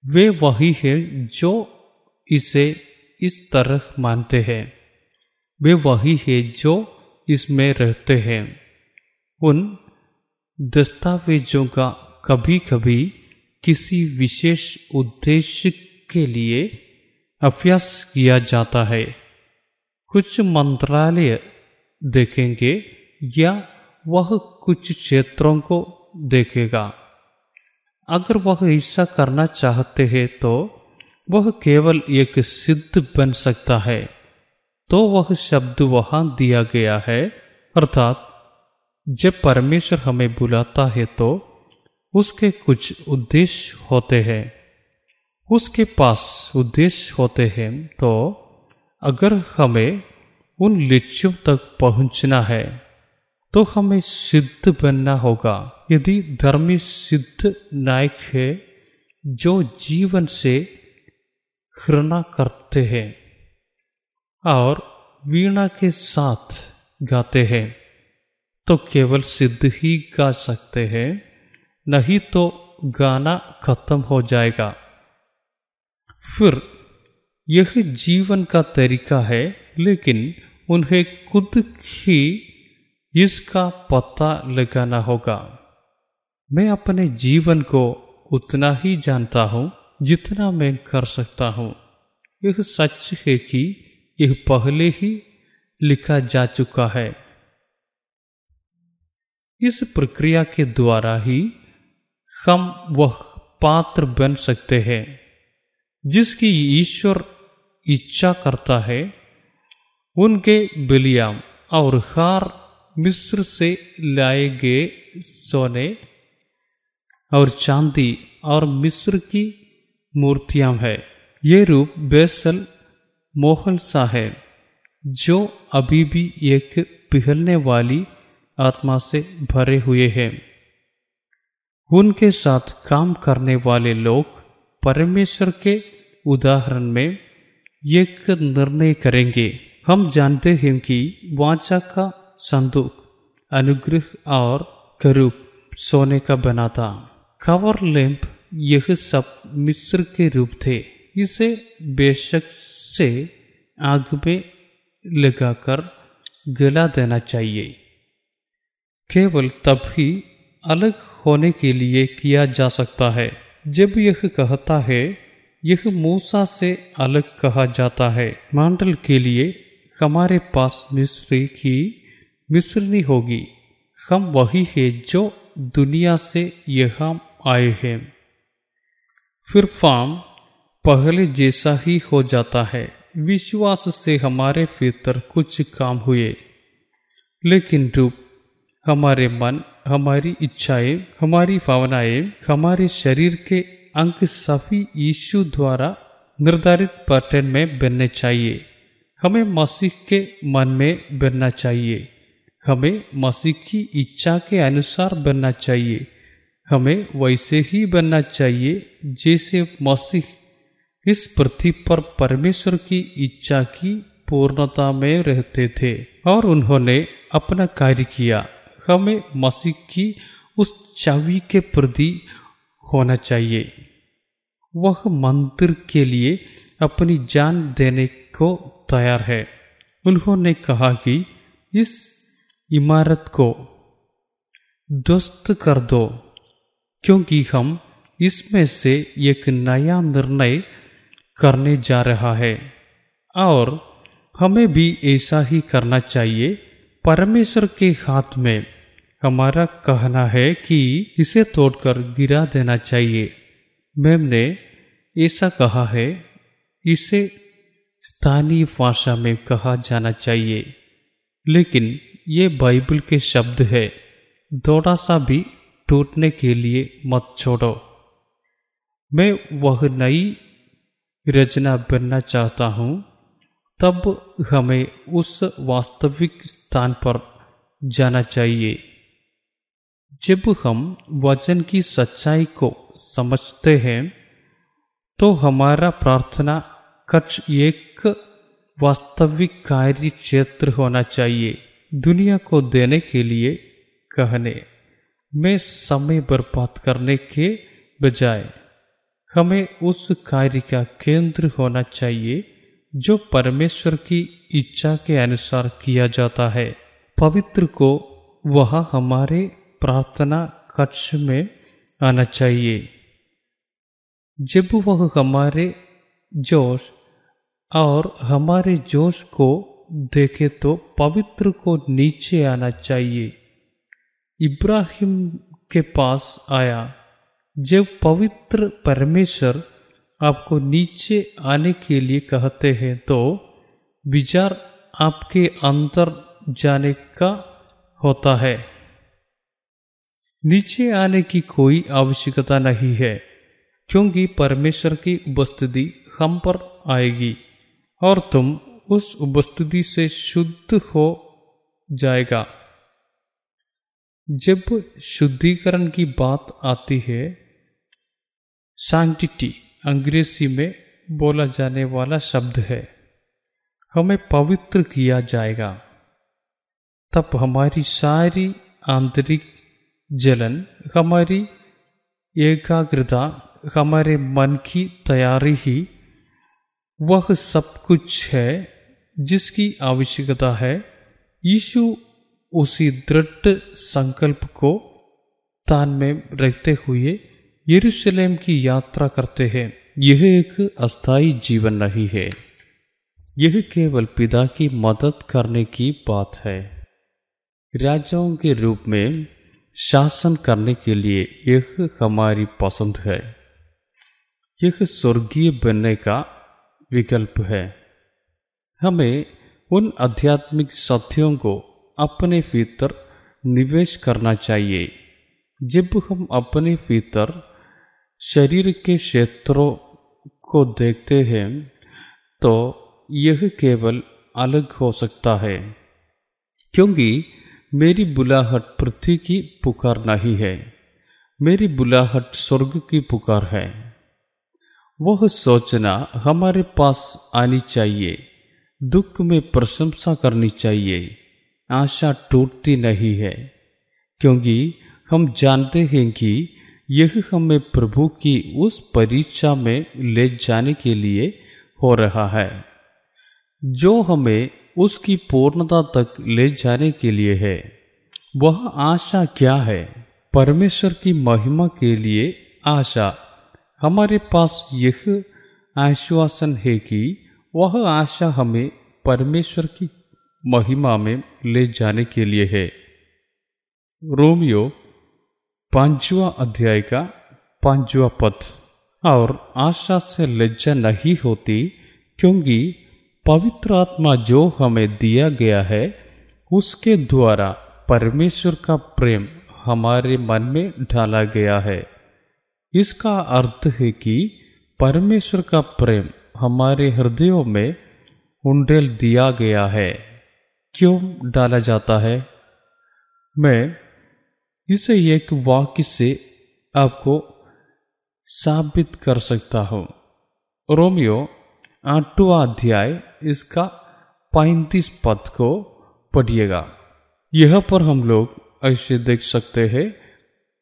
वे वही हैं जो इसे इस तरह मानते हैं। वे वही है जो इसमें रहते हैं। उन दस्तावेजों का कभी कभी किसी विशेष उद्देश्य के लिए अभ्यास किया जाता है। कुछ मंत्रालय देखेंगे या वह कुछ क्षेत्रों को देखेगा। अगर वह ऐसा करना चाहते हैं तो वह केवल एक सिद्ध बन सकता है। तो वह शब्द वहाँ दिया गया है, अर्थात जब परमेश्वर हमें बुलाता है तो उसके कुछ उद्देश्य होते हैं। उसके पास उद्देश्य होते हैं तो अगर हमें उन लक्ष्यों तक पहुँचना है तो हमें सिद्ध बनना होगा। यदि धर्मी सिद्ध नायक है, जो जीवन से घृणा करते हैं और वीणा के साथ गाते हैं तो केवल सिद्ध ही गा सकते हैं, नहीं तो गाना खत्म हो जाएगा। फिर यह जीवन का तरीका है, लेकिन उन्हें खुद ही इसका पता लगाना होगा। मैं अपने जीवन को उतना ही जानता हूँ जितना मैं कर सकता हूँ। यह सच है कि यह पहले ही लिखा जा चुका है। इस प्रक्रिया के द्वारा ही हम वह पात्र बन सकते हैं, जिसकी ईश्वर इच्छा करता है। उनके बिलियाम और हार मिस्र से लाए गए सोने और चांदी और मिस्र की मूर्तियाँ हैं। ये रूप बेसल मोहन सा है, जो अभी भी एक पिघलने वाली आत्मा से भरे हुए हैं। उनके साथ काम करने वाले लोग परमेश्वर के उदाहरण में एक निर्णय करेंगे। हम जानते हैं कि वाचा का संदूक, अनुग्रह और करूप सोने का बना था। कवर लैंप यह सब मिस्र के रूप थे। इसे बेशक से आग में लगाकर गला देना चाहिए। केवल ही अलग होने के लिए किया जा सकता है। जब यह कहता है, यह मूसा से अलग कहा जाता है। मांडल के लिए हमारे पास मिस्री की मिश्रनी होगी। हम वही है जो दुनिया से यहाँ आए हैं। फिर फार्म पहले जैसा ही हो जाता है। विश्वास से हमारे भीतर कुछ काम हुए। लेकिन रूप, हमारे मन, हमारी इच्छाएँ, हमारी भावनाएँ, हमारे शरीर के अंक सभी यीशु द्वारा निर्धारित पैटर्न में बनने चाहिए। हमें मसीह के मन में बनना चाहिए। हमें मसीह की इच्छा के अनुसार बनना चाहिए। हमें वैसे ही बनना चाहिए जैसे मसीह। इस पृथ्वी पर परमेश्वर की इच्छा की पूर्णता में रहते थे और उन्होंने अपना कार्य किया। हमें मसीह की उस चावी के प्रति होना चाहिए। वह मंदिर के लिए अपनी जान देने को तैयार है। उन्होंने कहा कि इस इमारत को ध्वस्त कर दो। क्योंकि हम इसमें से एक नया निर्णय करने जा रहा है। और हमें भी ऐसा ही करना चाहिए। परमेश्वर के हाथ में हमारा कहना है कि इसे तोड़कर गिरा देना चाहिए। मैम ने ऐसा कहा है, इसे स्थानीय भाषा में कहा जाना चाहिए। लेकिन ये बाइबल के शब्द है, थोड़ा सा भी टूटने के लिए मत छोड़ो। मैं वह नई रचना बनना चाहता हूँ। तब हमें उस वास्तविक स्थान पर जाना चाहिए। जब हम वचन की सच्चाई को समझते हैं तो हमारा प्रार्थना कक्ष एक वास्तविक कार्य क्षेत्र होना चाहिए दुनिया को देने के लिए कहने। में समय बर्बाद करने के बजाय हमें उस कार्य का केंद्र होना चाहिए, जो परमेश्वर की इच्छा के अनुसार किया जाता है। पवित्र को वह हमारे प्रार्थना कक्ष में आना चाहिए। जब वह हमारे जोश और हमारे जोश को देखे तो पवित्र को नीचे आना चाहिए। इब्राहिम के पास आया। जब पवित्र परमेश्वर आपको नीचे आने के लिए कहते हैं तो विचार आपके अंदर जाने का होता है। नीचे आने की कोई आवश्यकता नहीं है, क्योंकि परमेश्वर की उपस्थिति हम पर आएगी और तुम उस उपस्थिति से शुद्ध हो जाएगा। जब शुद्धिकरण की बात आती है सैंक्टिटी अंग्रेज़ी में बोला जाने वाला शब्द है। हमें पवित्र किया जाएगा। तब हमारी सारी आंतरिक जलन, हमारी एकाग्रता, हमारे मन की तैयारी ही, वह सब कुछ है जिसकी आवश्यकता है। यीशु उसी दृढ़ संकल्प को तान में रखते हुए यरूशलेम की यात्रा करते हैं। यह एक अस्थाई जीवन नहीं है। यह केवल पिता की मदद करने की बात है। राजाओं के रूप में शासन करने के लिए यह हमारी पसंद है। यह स्वर्गीय बनने का विकल्प है। हमें उन आध्यात्मिक सत्यों को अपने भीतर निवेश करना चाहिए। जब हम अपने भीतर शरीर के क्षेत्रों को देखते हैं तो यह केवल अलग हो सकता है। क्योंकि मेरी बुलाहट पृथ्वी की पुकार नहीं है, मेरी बुलाहट स्वर्ग की पुकार है। वह सोचना हमारे पास आनी चाहिए, दुख में प्रशंसा करनी चाहिए। आशा टूटती नहीं है, क्योंकि हम जानते हैं कि यह हमें प्रभु की उस परीक्षा में ले जाने के लिए हो रहा है, जो हमें उसकी पूर्णता तक ले जाने के लिए है। वह आशा क्या है? परमेश्वर की महिमा के लिए आशा। हमारे पास यह आश्वासन है कि वह आशा हमें परमेश्वर की महिमा में ले जाने के लिए है। रोमियो पांचवा अध्याय का पांचवा पद। और आशा से लज्जा नहीं होती, क्योंकि पवित्र आत्मा जो हमें दिया गया है, उसके द्वारा परमेश्वर का प्रेम हमारे मन में ढाला गया है। इसका अर्थ है कि परमेश्वर का प्रेम हमारे हृदयों में उंडेल दिया गया है। क्यों डाला जाता है? मैं इसे एक वाक्य से आपको साबित कर सकता हूँ। रोमियो आठवा अध्याय, इसका पैंतीस पद को पढ़िएगा। यह पर हम लोग ऐसे देख सकते हैं,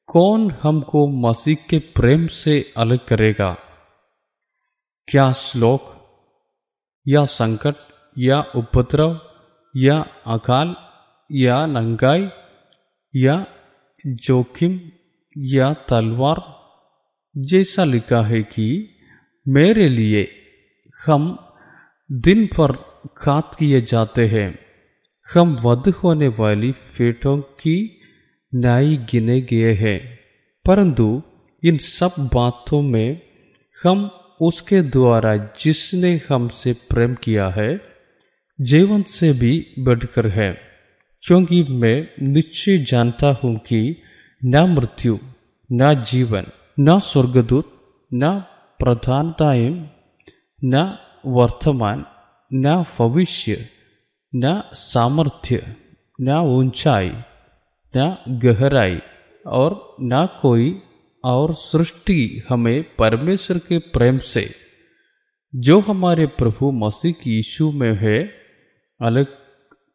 कौन हमको मसीह के प्रेम से अलग करेगा? क्या श्लोक, या संकट, या उपद्रव? या अकाल, या नंगाई, या जोखिम, या तलवार, जैसा लिखा है कि, मेरे लिए हम दिन पर खात किए जाते हैं। हम वध होने वाली फेटों की न्याय गिने गए हैं। परंतु इन सब बातों में हम उसके द्वारा जिसने हमसे प्रेम किया है जीवन से भी बढ़कर है, क्योंकि मैं निश्चय जानता हूँ कि न मृत्यु, न जीवन, न स्वर्गदूत, न प्रधानताएँ, न वर्तमान, न भविष्य, न सामर्थ्य, न ऊंचाई, न गहराई और न कोई और सृष्टि हमें परमेश्वर के प्रेम से। जो हमारे प्रभु मसीह की यीशु में है अलग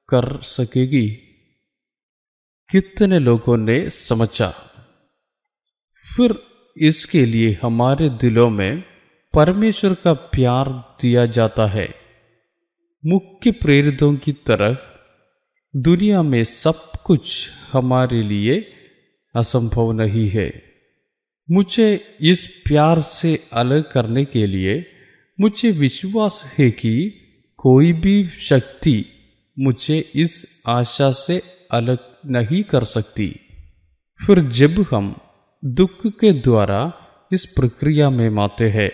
कर सकेगी। कितने लोगों ने समझा? फिर इसके लिए हमारे दिलों में परमेश्वर का प्यार दिया जाता है। मुख्य प्रेरितों की तरह दुनिया में सब कुछ हमारे लिए असंभव नहीं है। मुझे इस प्यार से अलग करने के लिए मुझे विश्वास है कि कोई भी शक्ति मुझे इस आशा से अलग नहीं कर सकती। फिर जब हम दुख के द्वारा इस प्रक्रिया में माते हैं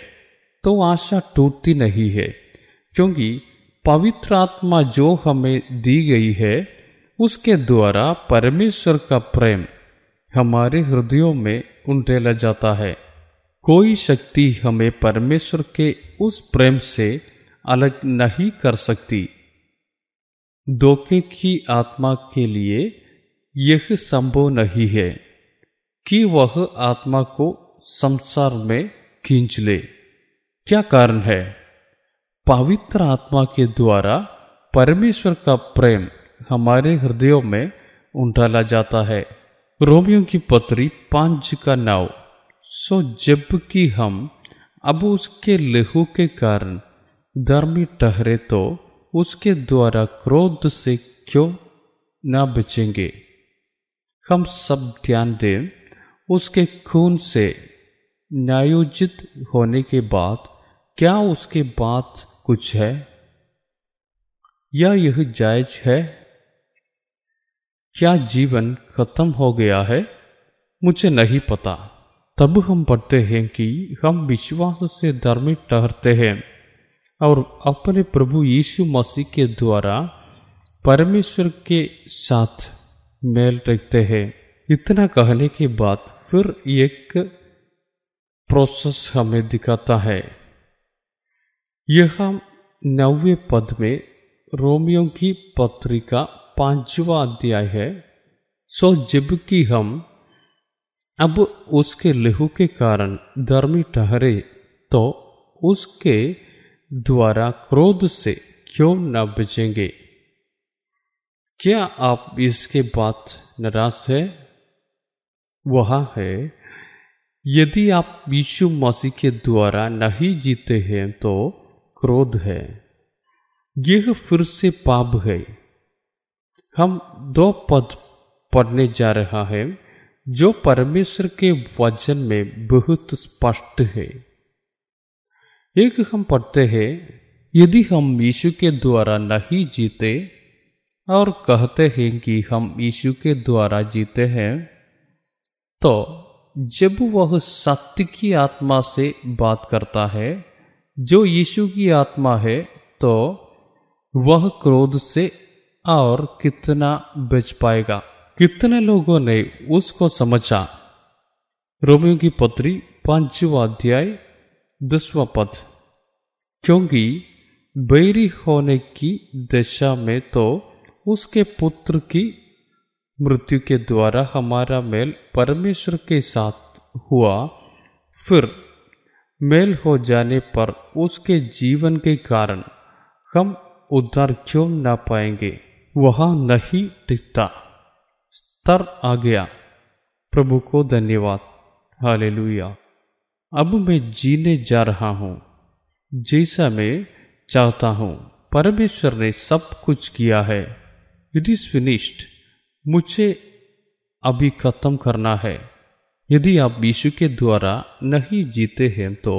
तो आशा टूटती नहीं है, क्योंकि पवित्र आत्मा जो हमें दी गई है, उसके द्वारा परमेश्वर का प्रेम हमारे हृदयों में उंडेला जाता है। कोई शक्ति हमें परमेश्वर के उस प्रेम से अलग नहीं कर सकती। धोखे की आत्मा के लिए यह संभव नहीं है कि वह आत्मा को संसार में खींच ले। क्या कारण है? पवित्र आत्मा के द्वारा परमेश्वर का प्रेम हमारे हृदयों में उंडाला जाता है। रोमियो की पत्री पाँच का नाव, सो जबकि हम अब उसके लहू के कारण धर्मी ठहरे तो उसके द्वारा क्रोध से क्यों न बचेंगे? हम सब ध्यान दें, उसके खून से न्यायोजित होने के बाद क्या उसके बाद कुछ है? या यह जायज़ है? क्या जीवन खत्म हो गया है? मुझे नहीं पता। तब हम पढ़ते हैं कि हम विश्वास से धर्मी ठहरते हैं। और अपने प्रभु यीशु मसीह के द्वारा परमेश्वर के साथ मेल रखते हैं। इतना कहने के बाद फिर एक प्रोसेस हमें दिखाता है। यह नवे पद में रोमियो की पत्रिका पांचवा अध्याय है। सो जबकि हम अब उसके लहू के कारण धर्मी ठहरे तो उसके द्वारा क्रोध से क्यों न बचेंगे क्या आप इसके बाद नाराज़ है? वह है, यदि आप यीशु मसीह के द्वारा नहीं जीते हैं तो क्रोध है। यह फिर से पाप है। हम दो पद पढ़ने जा रहा है, जो परमेश्वर के वचन में बहुत स्पष्ट है। एक हम पढ़ते हैं यदि हम यीशु के द्वारा नहीं जीते और कहते हैं कि हम यीशु के द्वारा जीते हैं तो जब वह सत्य की आत्मा से बात करता है जो यीशु की आत्मा है तो वह क्रोध से और कितना बच पाएगा कितने लोगों ने उसको समझा रोमियो की पत्री पांचवा अध्याय दसवा पद क्योंकि बैरी होने की दशा में तो उसके पुत्र की मृत्यु के द्वारा हमारा मेल परमेश्वर के साथ हुआ, फिर मेल हो जाने पर उसके जीवन के कारण हम उद्धार क्यों ना पाएँगे, वहाँ नहीं टिकता। स्तर आ गया। प्रभु को धन्यवाद। हालेलुया। अब मैं जीने जा रहा हूँ, जैसा मैं चाहता हूँ। परमेश्वर ने सब कुछ किया है। इट इज़ फिनिश्ड मुझे अभी खत्म करना है। यदि आप यीशु के द्वारा नहीं जीते हैं तो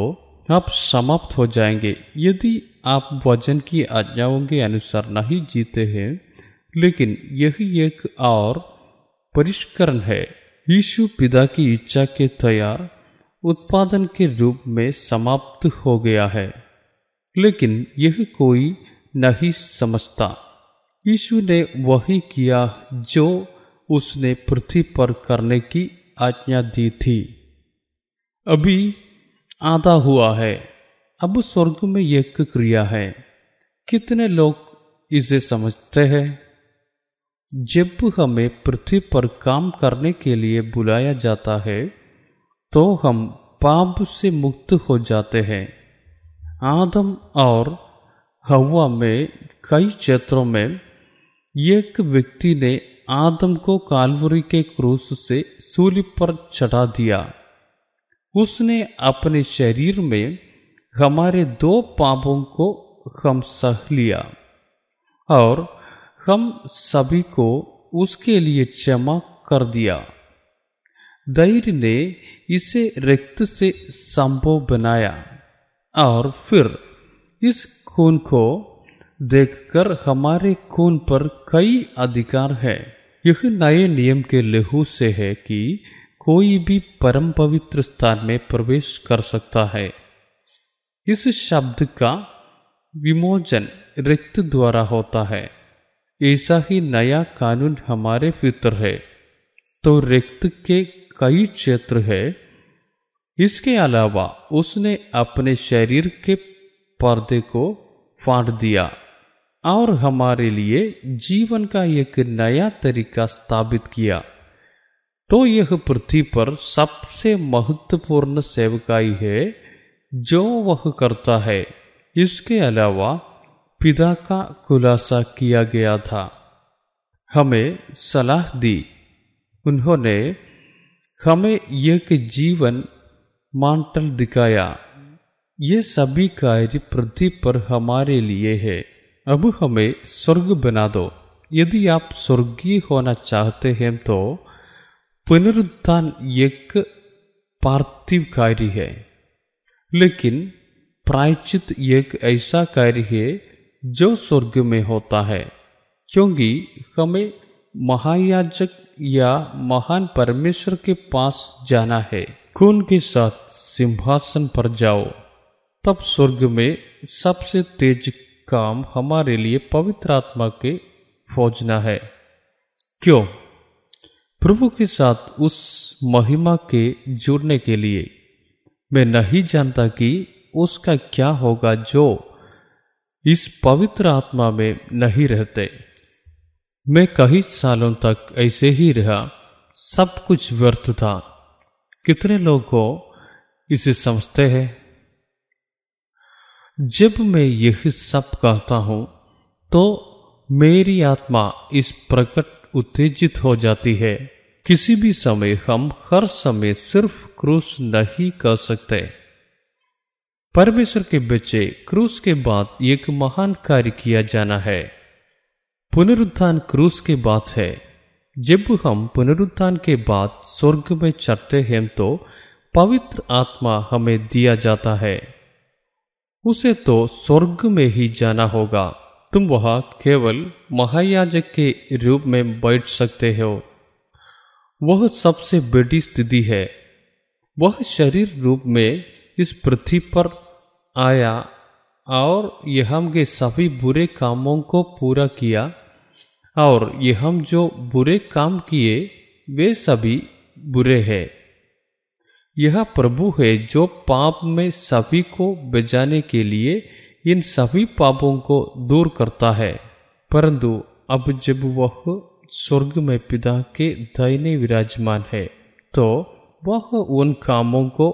आप समाप्त हो जाएँगे। यदि आप वज़न की आज्ञाओं के अनुसार नहीं जीते हैं, लेकिन यही एक और परिष्करण है। यीशु पिता की इच्छा के तैयार उत्पादन के रूप में समाप्त हो गया है। लेकिन यह कोई नहीं समझता। यीशु ने वही किया जो उसने पृथ्वी पर करने की आज्ञा दी थी। अभी आधा हुआ है। अब स्वर्ग में एक क्रिया है। कितने लोग इसे समझते हैं? जब हमें पृथ्वी पर काम करने के लिए बुलाया जाता है तो हम पाप से मुक्त हो जाते हैं। आदम और हवा में कई क्षेत्रों में एक व्यक्ति ने आदम को कालवरी के क्रूस से सूली पर चढ़ा दिया। उसने अपने शरीर में हमारे दो पापों को हम सह लिया और हम सभी को उसके लिए क्षमा कर दिया। धैर्य ने इसे रक्त से संभव बनाया और फिर इस खून को देखकर हमारे खून पर कई अधिकार है यह नए नियम के लहू से है कि कोई भी परम पवित्र स्थान में प्रवेश कर सकता है इस शब्द का विमोचन रिक्त द्वारा होता है ऐसा ही नया कानून हमारे भीतर है तो रिक्त के कई क्षेत्र है। इसके अलावा उसने अपने शरीर के पर्दे को फाड़ दिया और हमारे लिए जीवन का एक नया तरीका स्थापित किया। तो यह पृथ्वी पर सबसे महत्वपूर्ण सेवकाई है जो वह करता है। इसके अलावा पिता का खुलासा किया गया था। हमें सलाह दी। उन्होंने हमें एक जीवन मांटल दिखाया। ये सभी कार्य पृथ्वी पर हमारे लिए है। अब हमें स्वर्ग बना दो। यदि आप स्वर्गीय होना चाहते हैं तो पुनरुत्थान एक पार्थिव कार्य है। लेकिन प्रायचित एक ऐसा कार्य है जो स्वर्ग में होता है, क्योंकि हमें महायाजक या महान परमेश्वर के पास जाना है। खून के साथ सिंहासन पर जाओ। तब स्वर्ग में सबसे तेज काम हमारे लिए पवित्र आत्मा के खोजना है। क्यों? प्रभु के साथ उस महिमा के जुड़ने के लिए। मैं नहीं जानता कि उसका क्या होगा जो इस पवित्र आत्मा में नहीं रहते। मैं कई सालों तक ऐसे ही रहा, सब कुछ व्यर्थ था। कितने लोग को इसे समझते हैं? जब मैं यह सब कहता हूँ तो मेरी आत्मा इस प्रकट उत्तेजित हो जाती है। किसी भी समय हम हर समय सिर्फ़ क्रूस नहीं कर सकते। परमेश्वर के बच्चे, क्रूस के बाद एक महान कार्य किया जाना है। पुनरुत्थान क्रूस के बाद है। जब हम पुनरुत्थान के बाद स्वर्ग में चढ़ते हैं तो पवित्र आत्मा हमें दिया जाता है। उसे तो स्वर्ग में ही जाना होगा। तुम वहाँ केवल महायाजक के रूप में बैठ सकते हो। वह सबसे बड़ी स्थिति है। वह शरीर रूप में इस पृथ्वी पर आया और यह के सभी बुरे कामों को पूरा किया। और ये हम जो बुरे काम किए, वे सभी बुरे हैं। यह प्रभु है जो पाप में सभी को बजाने के लिए इन सभी पापों को दूर करता है। परंतु अब जब वह स्वर्ग में पिता के दाहिने विराजमान है तो वह उन कामों को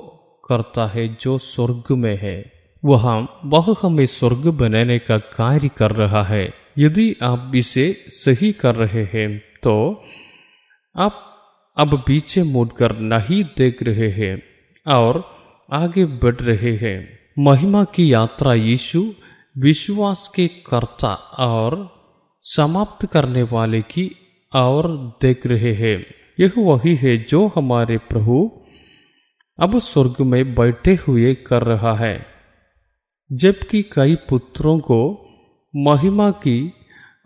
करता है जो स्वर्ग में है। वह वह हमें स्वर्ग बनाने का कार्य कर रहा है। यदि आप इसे सही कर रहे हैं तो आप अब पीछे मुड़कर नहीं देख रहे हैं और आगे बढ़ रहे हैं। महिमा की यात्रा यीशु, विश्वास के कर्ता और समाप्त करने वाले की और देख रहे हैं। यह वही है जो हमारे प्रभु अब स्वर्ग में बैठे हुए कर रहा है, जबकि कई पुत्रों को महिमा की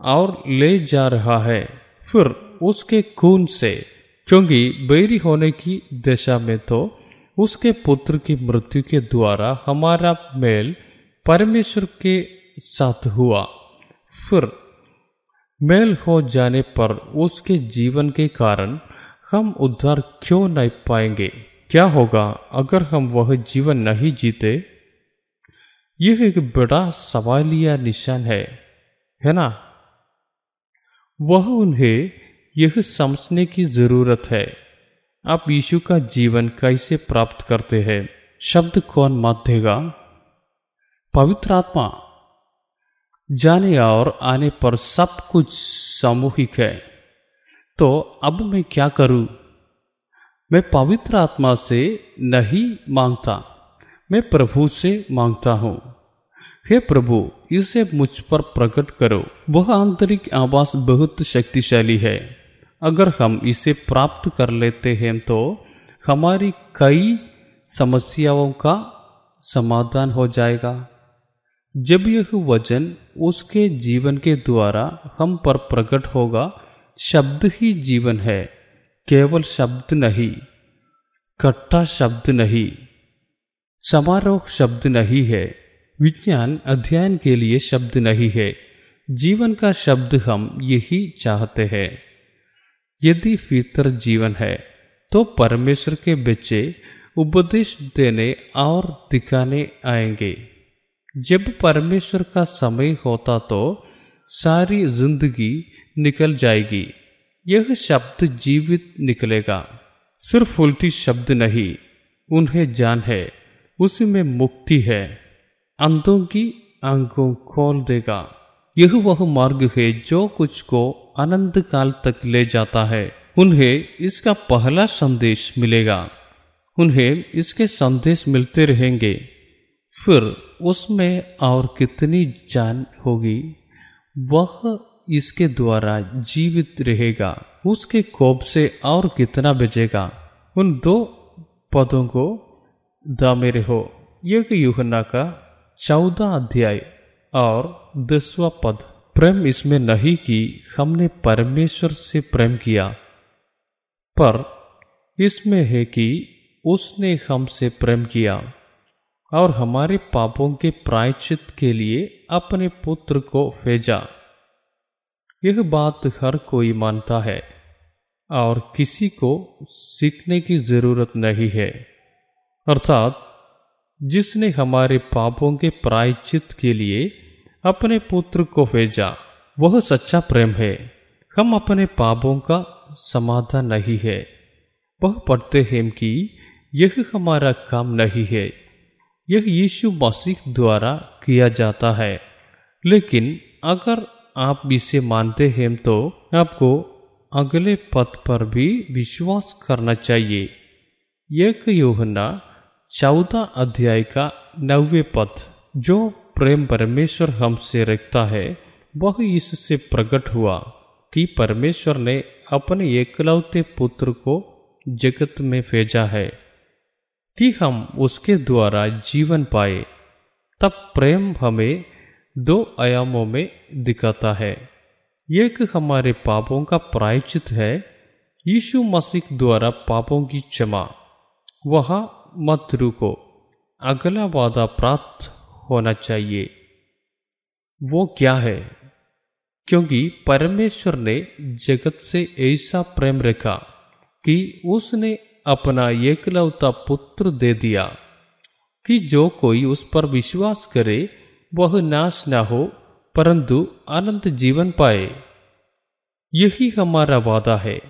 और ले जा रहा है। फिर उसके खून से, क्योंकि बैरी होने की दशा में तो उसके पुत्र की मृत्यु के द्वारा हमारा मेल परमेश्वर के साथ हुआ। फिर मेल हो जाने पर उसके जीवन के कारण हम उद्धार क्यों नहीं पाएँगे? क्या होगा अगर हम वह जीवन नहीं जीते? यह एक बड़ा सवालिया निशान है है ना? वह उन्हें यह समझने की ज़रूरत है, आप यीशु का जीवन कैसे प्राप्त करते हैं? शब्द कौन मत देगा पवित्र आत्मा। जाने और आने पर सब कुछ सामूहिक है। तो अब मैं क्या करूँ? मैं पवित्र आत्मा से नहीं माँगता, मैं प्रभु से माँगता हूँ। हे प्रभु, इसे मुझ पर प्रकट करो। वह आंतरिक आवास बहुत शक्तिशाली है। अगर हम इसे प्राप्त कर लेते हैं तो हमारी कई समस्याओं का समाधान हो जाएगा। जब यह वचन उसके जीवन के द्वारा हम पर प्रकट होगा, शब्द ही जीवन है, केवल शब्द नहीं, कट्टा शब्द नहीं, समारोह शब्द नहीं है। विज्ञान अध्ययन के लिए शब्द नहीं है। जीवन का शब्द हम यही चाहते हैं। यदि फितर जीवन है तो परमेश्वर के बच्चे उपदेश देने और दिखाने आएँगे। जब परमेश्वर का समय होता तो सारी ज़िंदगी निकल जाएगी। यह शब्द जीवित निकलेगा। सिर्फ़ उल्टी शब्द नहीं, उन्हें जान है, उसी में मुक्ति है। अंधों की आँखों खोल देगा। यह वह मार्ग है जो कुछ को अनंत काल तक ले जाता है, उन्हें इसका पहला संदेश मिलेगा। उन्हें इसके संदेश मिलते रहेंगे। फिर उसमें और कितनी जान होगी? वह इसके द्वारा जीवित रहेगा। उसके कोप से और कितना बचेगा? उन दो पदों को दामे रहो। यह युहना का चौदह अध्याय और दसवा पद। प्रेम इसमें नहीं कि हमने परमेश्वर से प्रेम किया, पर इसमें है कि उसने हमसे प्रेम किया और हमारे पापों के प्रायचित के लिए अपने पुत्र को भेजा। यह बात हर कोई मानता है और किसी को सीखने की ज़रूरत नहीं है। अर्थात जिसने हमारे पापों के प्रायचित के लिए अपने पुत्र को भेजा, वह सच्चा प्रेम है। हम अपने पापों का समाधान नहीं है। वह पढ़ते हैं कि यह हमारा काम नहीं है। यह यीशु मसीह द्वारा किया जाता है। लेकिन अगर आप इसे मानते हैं तो आपको अगले पद पर भी विश्वास करना चाहिए। एक योहना चौदह अध्याय का नवे पद, जो प्रेम परमेश्वर हमसे रखता है, वह इससे प्रकट हुआ कि परमेश्वर ने अपने एकलौते पुत्र को जगत में भेजा है, कि हम उसके द्वारा जीवन पाए। तब प्रेम हमें दो आयामों में दिखाता है। एक हमारे पापों का प्रायचित है, यीशु मसीह द्वारा पापों की क्षमा, वह मत रुको। अगला वादा प्राप्त होना चाहिए। वो क्या है? क्योंकि परमेश्वर ने जगत से ऐसा प्रेम रखा कि उसने अपना एकलौता पुत्र दे दिया कि जो कोई उस पर विश्वास करे, वह नाश ना हो, परंतु अनंत जीवन पाए। यही हमारा वादा है।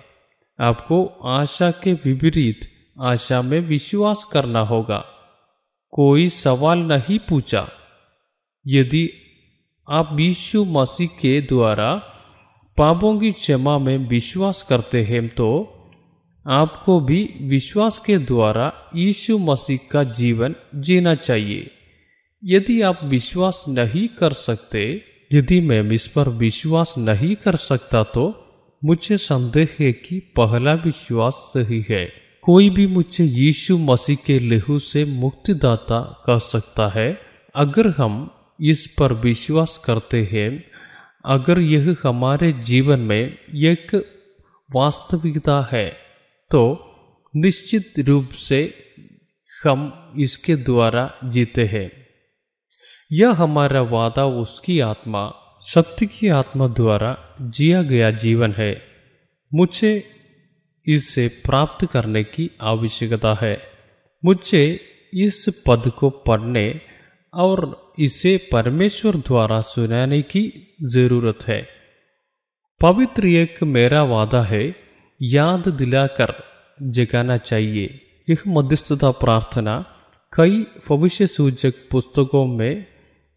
आपको आशा के विपरीत आशा में विश्वास करना होगा। कोई सवाल नहीं पूछा। यदि आप यीशु मसीह के द्वारा पापों की क्षमा में विश्वास करते हैं तो आपको भी विश्वास के द्वारा यीशु मसीह का जीवन जीना चाहिए। यदि आप विश्वास नहीं कर सकते, यदि मैं इस पर विश्वास नहीं कर सकता तो मुझे संदेह है कि पहला विश्वास सही है। कोई भी मुझे यीशु मसीह के लहू से मुक्तिदाता कह सकता है, अगर हम इस पर विश्वास करते हैं, अगर यह हमारे जीवन में एक वास्तविकता है तो निश्चित रूप से हम इसके द्वारा जीते हैं। यह हमारा वादा उसकी आत्मा, सत्य की आत्मा द्वारा जिया गया जीवन है। मुझे इसे प्राप्त करने की आवश्यकता है। मुझे इस पद को पढ़ने और इसे परमेश्वर द्वारा सुनाने की ज़रूरत है। पवित्र एक मेरा वादा है, याद दिलाकर जगाना चाहिए। यह मध्यस्थता प्रार्थना कई भविष्य सूचक पुस्तकों में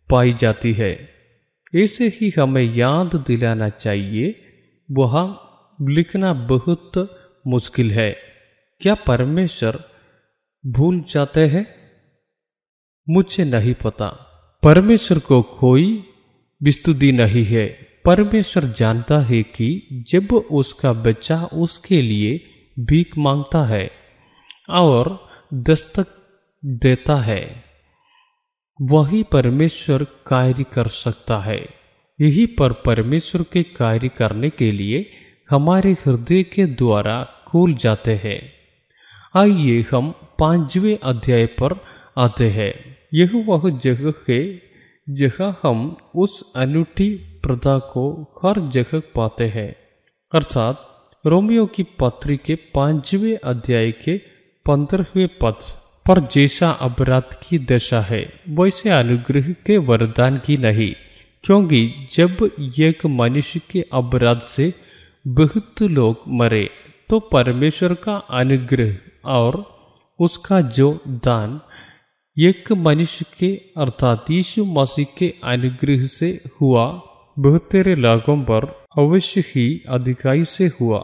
पाई जाती है। ऐसे ही हमें याद दिलाना चाहिए। वह लिखना बहुत मुश्किल है। क्या परमेश्वर भूल जाते हैं? मुझे नहीं पता। परमेश्वर को कोई विस्तुति नहीं है। परमेश्वर जानता है कि जब उसका बच्चा उसके लिए भीख माँगता है और दस्तक देता है, वही परमेश्वर कार्य कर सकता है। यही पर परमेश्वर के कार्य करने के लिए हमारे हृदय के द्वारा खोल जाते हैं। आइए हम पाँचवें अध्याय पर आते हैं। यह वह जगह है जहाँ हम उस अनूठी प्रथा को हर जगह पाते हैं। अर्थात रोमियो की पत्री के पाँचवें अध्याय के पंद्रहवें पद पर जैसा अपराध की दशा है, वैसे अनुग्रह के वरदान की नहीं, क्योंकि जब एक मनुष्य के अपराध से बहुत लोग मरे तो परमेश्वर का अनुग्रह और उसका जो दान एक मनुष्य के अर्थात यीशु मसीह के अनुग्रह से हुआ बहुतेरे लागों पर अवश्य ही अधिकाई से हुआ।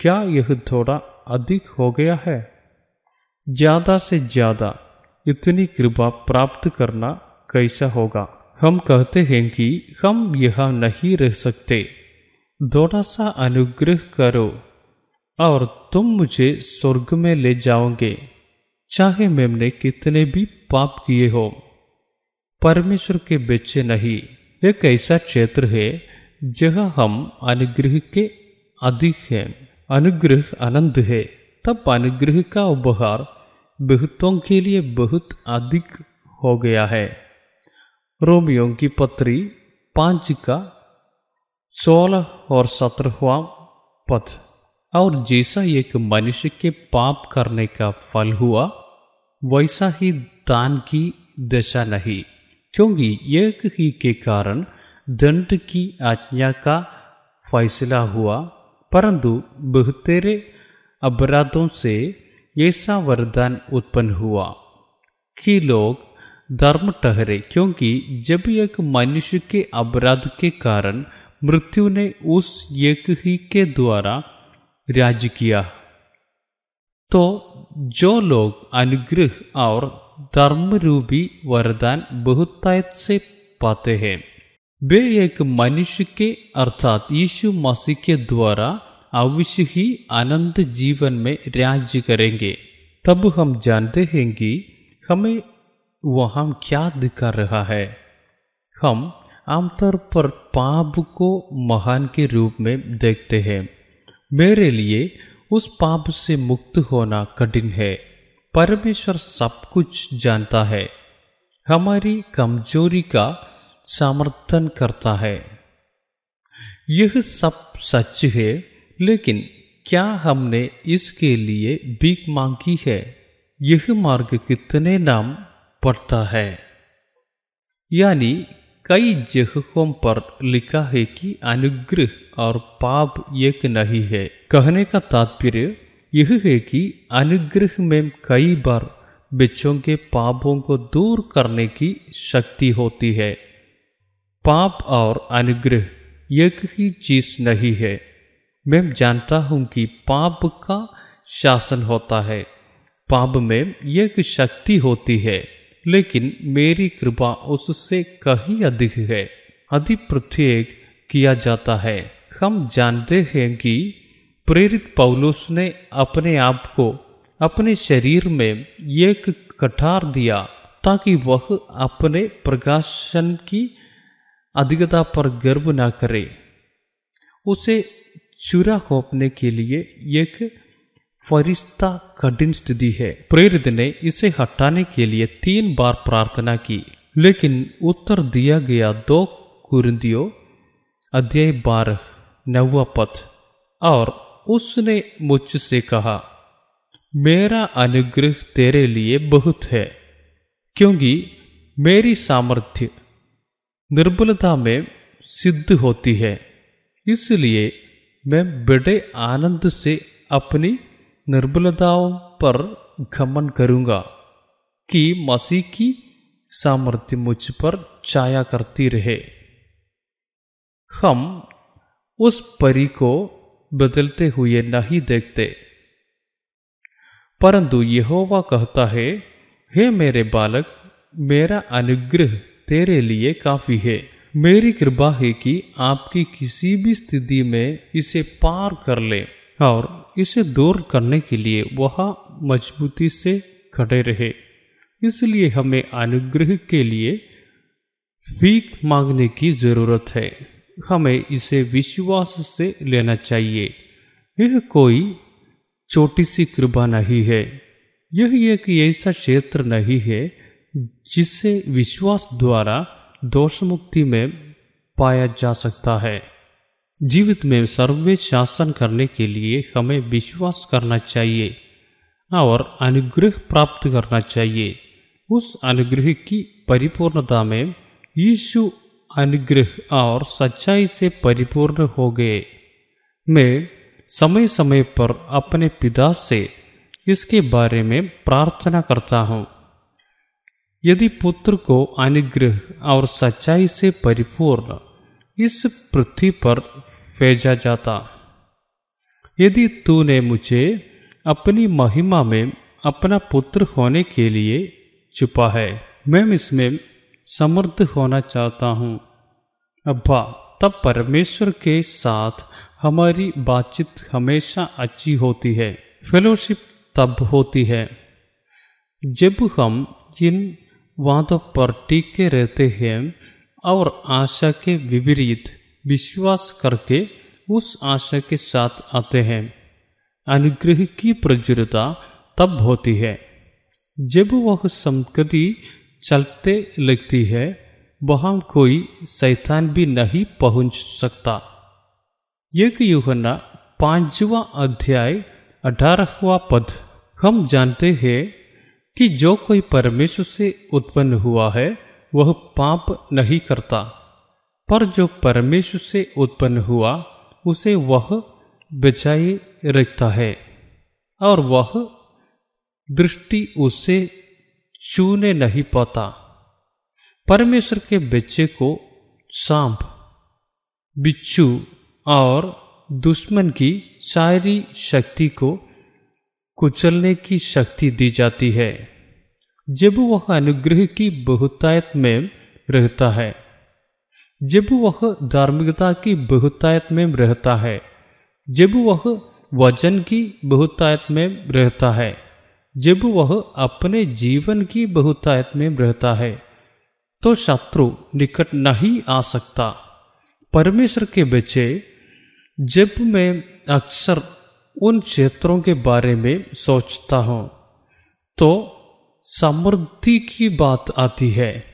क्या यह थोड़ा अधिक हो गया है? ज़्यादा से ज़्यादा इतनी कृपा प्राप्त करना कैसा होगा? हम कहते हैं कि हम यह नहीं रह सकते। थोड़ा सा अनुग्रह करो और तुम मुझे स्वर्ग में ले जाओगे, चाहे मैंने कितने भी पाप किए हो। परमेश्वर के बच्चे नहीं, एक ऐसा क्षेत्र है जहाँ हम अनुग्रह के अधिक हैं। अनुग्रह आनंद है, तब अनुग्रह का उपहार बहुतों के लिए बहुत अधिक हो गया है। रोमियो की पत्री पाँच का सोलह और सत्रहवा पद। और जैसा एक मनुष्य के पाप करने का फल हुआ। वैसा ही दान की दशा नहीं, क्योंकि एक ही के कारण दंड की आज्ञा का फैसला हुआ। परंतु बहुतेरे अपराधों से ऐसा वरदान उत्पन्न हुआ कि लोग धर्म ठहरे, क्योंकि जब एक मनुष्य के अपराध के कारण मृत्यु ने उस एक ही के द्वारा राज्य किया। तो जो लोग अनुग्रह और धर्म रूपी वरदान बहुतायत से पाते हैं, वे एक मनुष्य के अर्थात यीशु मसीह के द्वारा अवश्य ही आनंद जीवन में राज्य करेंगे। तब हम जानते हैं कि हमें वहाँ क्या दिखा रहा है। हम आमतौर पर पाप को महान के रूप में देखते हैं। मेरे लिए उस पाप से मुक्त होना कठिन है। परमेश्वर सब कुछ जानता है। हमारी कमज़ोरी का समर्थन करता है। यह सब सच है, लेकिन क्या हमने इसके लिए भीख मांगी है? यह मार्ग कितने नाम पड़ता है? यानी कई जगहों पर लिखा है कि अनुग्रह और पाप एक नहीं है। कहने का तात्पर्य यह है कि अनुग्रह में कई बार बच्चों के पापों को दूर करने की शक्ति होती है। पाप और अनुग्रह एक ही चीज़ नहीं है। मैं जानता हूँ कि पाप का शासन होता है। पाप में एक शक्ति होती है। लेकिन मेरी कृपा उससे कहीं अधिक है। अधिक प्रत्येक किया जाता है। हम जानते हैं कि प्रेरित पौलुस ने अपने आप को अपने शरीर में एक कठार दिया ताकि वह अपने प्रकाशन की अधिकता पर गर्व ना करे। उसे चुरा खोपने के लिए एक फरिश्ता कठिन स्थिति है। प्रेरित ने इसे हटाने के लिए तीन बार प्रार्थना की, लेकिन उत्तर दिया गया दो कुरंदियों अध्याय बारह, नवा पथ और उसने मुझसे कहा, मेरा अनुग्रह तेरे लिए बहुत है, क्योंकि मेरी सामर्थ्य निर्बलता में सिद्ध होती है। इसलिए मैं बड़े आनंद से अपनी निर्बलताओं पर घमन करूँगा कि मसीह की सामर्थ्य मुझ पर छाया करती रहे हम उस परी को बदलते हुए नहीं देखते परंतु यहोवा कहता है हे मेरे बालक मेरा अनुग्रह तेरे लिए काफ़ी है मेरी कृपा है कि आपकी किसी भी स्थिति में इसे पार कर ले और इसे दूर करने के लिए वह मजबूती से खड़े रहे। इसलिए हमें अनुग्रह के लिए फीक मांगने की ज़रूरत है। हमें इसे विश्वास से लेना चाहिए। यह कोई छोटी सी कृपा नहीं है। यह एक ऐसा क्षेत्र नहीं है जिसे विश्वास द्वारा दोष मुक्ति में पाया जा सकता है। जीवित में सर्वे शासन करने के लिए हमें विश्वास करना चाहिए, और अनुग्रह प्राप्त करना चाहिए। उस अनुग्रह की परिपूर्णता में यीशु अनुग्रह और सच्चाई से परिपूर्ण हो गए। मैं समय समय पर अपने पिता से इसके बारे में प्रार्थना करता हूँ। यदि पुत्र को अनुग्रह और सच्चाई से परिपूर्ण इस पृथ्वी पर भेजा जाता। यदि तूने मुझे अपनी महिमा में अपना पुत्र होने के लिए छुपा है, मैं इसमें समर्थ होना चाहता हूँ। अब्बा, तब परमेश्वर के साथ हमारी बातचीत हमेशा अच्छी होती है फेलोशिप तब होती है। जब हम इन वादों पर टीके रहते हैं और आशा के विपरीत विश्वास करके उस आशा के साथ आते हैं। अनुग्रह की प्रजुरता तब होती है, जब वह संगति चलते लगती है, वहाँ कोई शैतान भी नहीं पहुँच सकता। एक युहना पांचवा अध्याय, अठारहवा पद। हम जानते हैं कि जो कोई परमेश्वर से उत्पन्न हुआ है वह पाप नहीं करता। पर जो परमेश्वर से उत्पन्न हुआ, उसे वह बचाए रखता है और वह दृष्टि उसे छूने नहीं पाता। परमेश्वर के बच्चे को सांप, बिच्छू और दुश्मन की सारी शक्ति को कुचलने की शक्ति दी जाती है। जब वह अनुग्रह की बहुतायत में रहता है, जब वह धार्मिकता की बहुतायत में रहता है, जब वह वज़न की बहुतायत में रहता है, जब वह अपने जीवन की बहुतायत में रहता है तो शत्रु निकट नहीं आ सकता। परमेश्वर के बच्चे, जब मैं अक्सर उन क्षेत्रों के बारे में सोचता हूँ तो समृद्धि की बात आती है।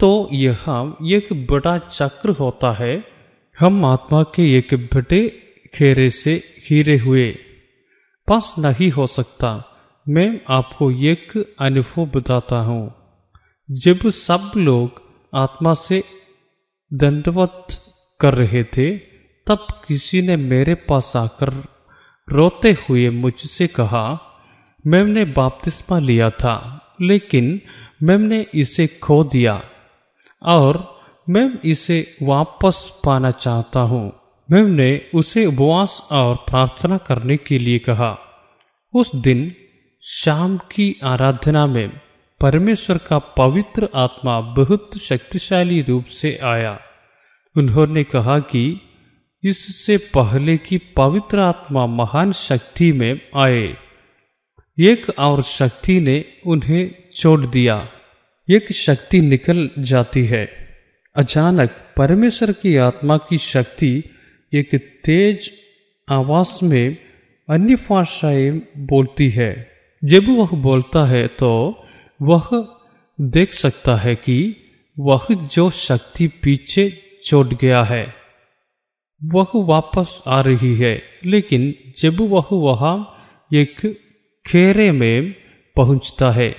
तो यह एक बड़ा चक्र होता है। हम आत्मा के एक बड़े खेरे से हीरे हुए। पास नहीं हो सकता। मैं आपको एक अनुभव बताता हूँ। जब सब लोग आत्मा से दंडवत कर रहे थे, तब किसी ने मेरे पास आकर रोते हुए मुझसे कहा, मैंने बपतिस्मा लिया था। लेकिन मैम ने इसे खो दिया और मैम इसे वापस पाना चाहता हूँ। मैम ने उसे उपवास और प्रार्थना करने के लिए कहा। उस दिन शाम की आराधना में परमेश्वर का पवित्र आत्मा बहुत शक्तिशाली रूप से आया। उन्होंने कहा कि इससे पहले की पवित्र आत्मा महान शक्ति में आए। एक और शक्ति ने उन्हें छोड़ दिया। एक शक्ति निकल जाती है। अचानक परमेश्वर की आत्मा की शक्ति एक तेज आवाज़ में अन्य भाषाएँ बोलती है। जब वह बोलता है तो वह देख सकता है कि वह जो शक्ति पीछे छोड़ गया है, वह वापस आ रही है। लेकिन जब वह वहाँ एक खेरे में पहुँचता है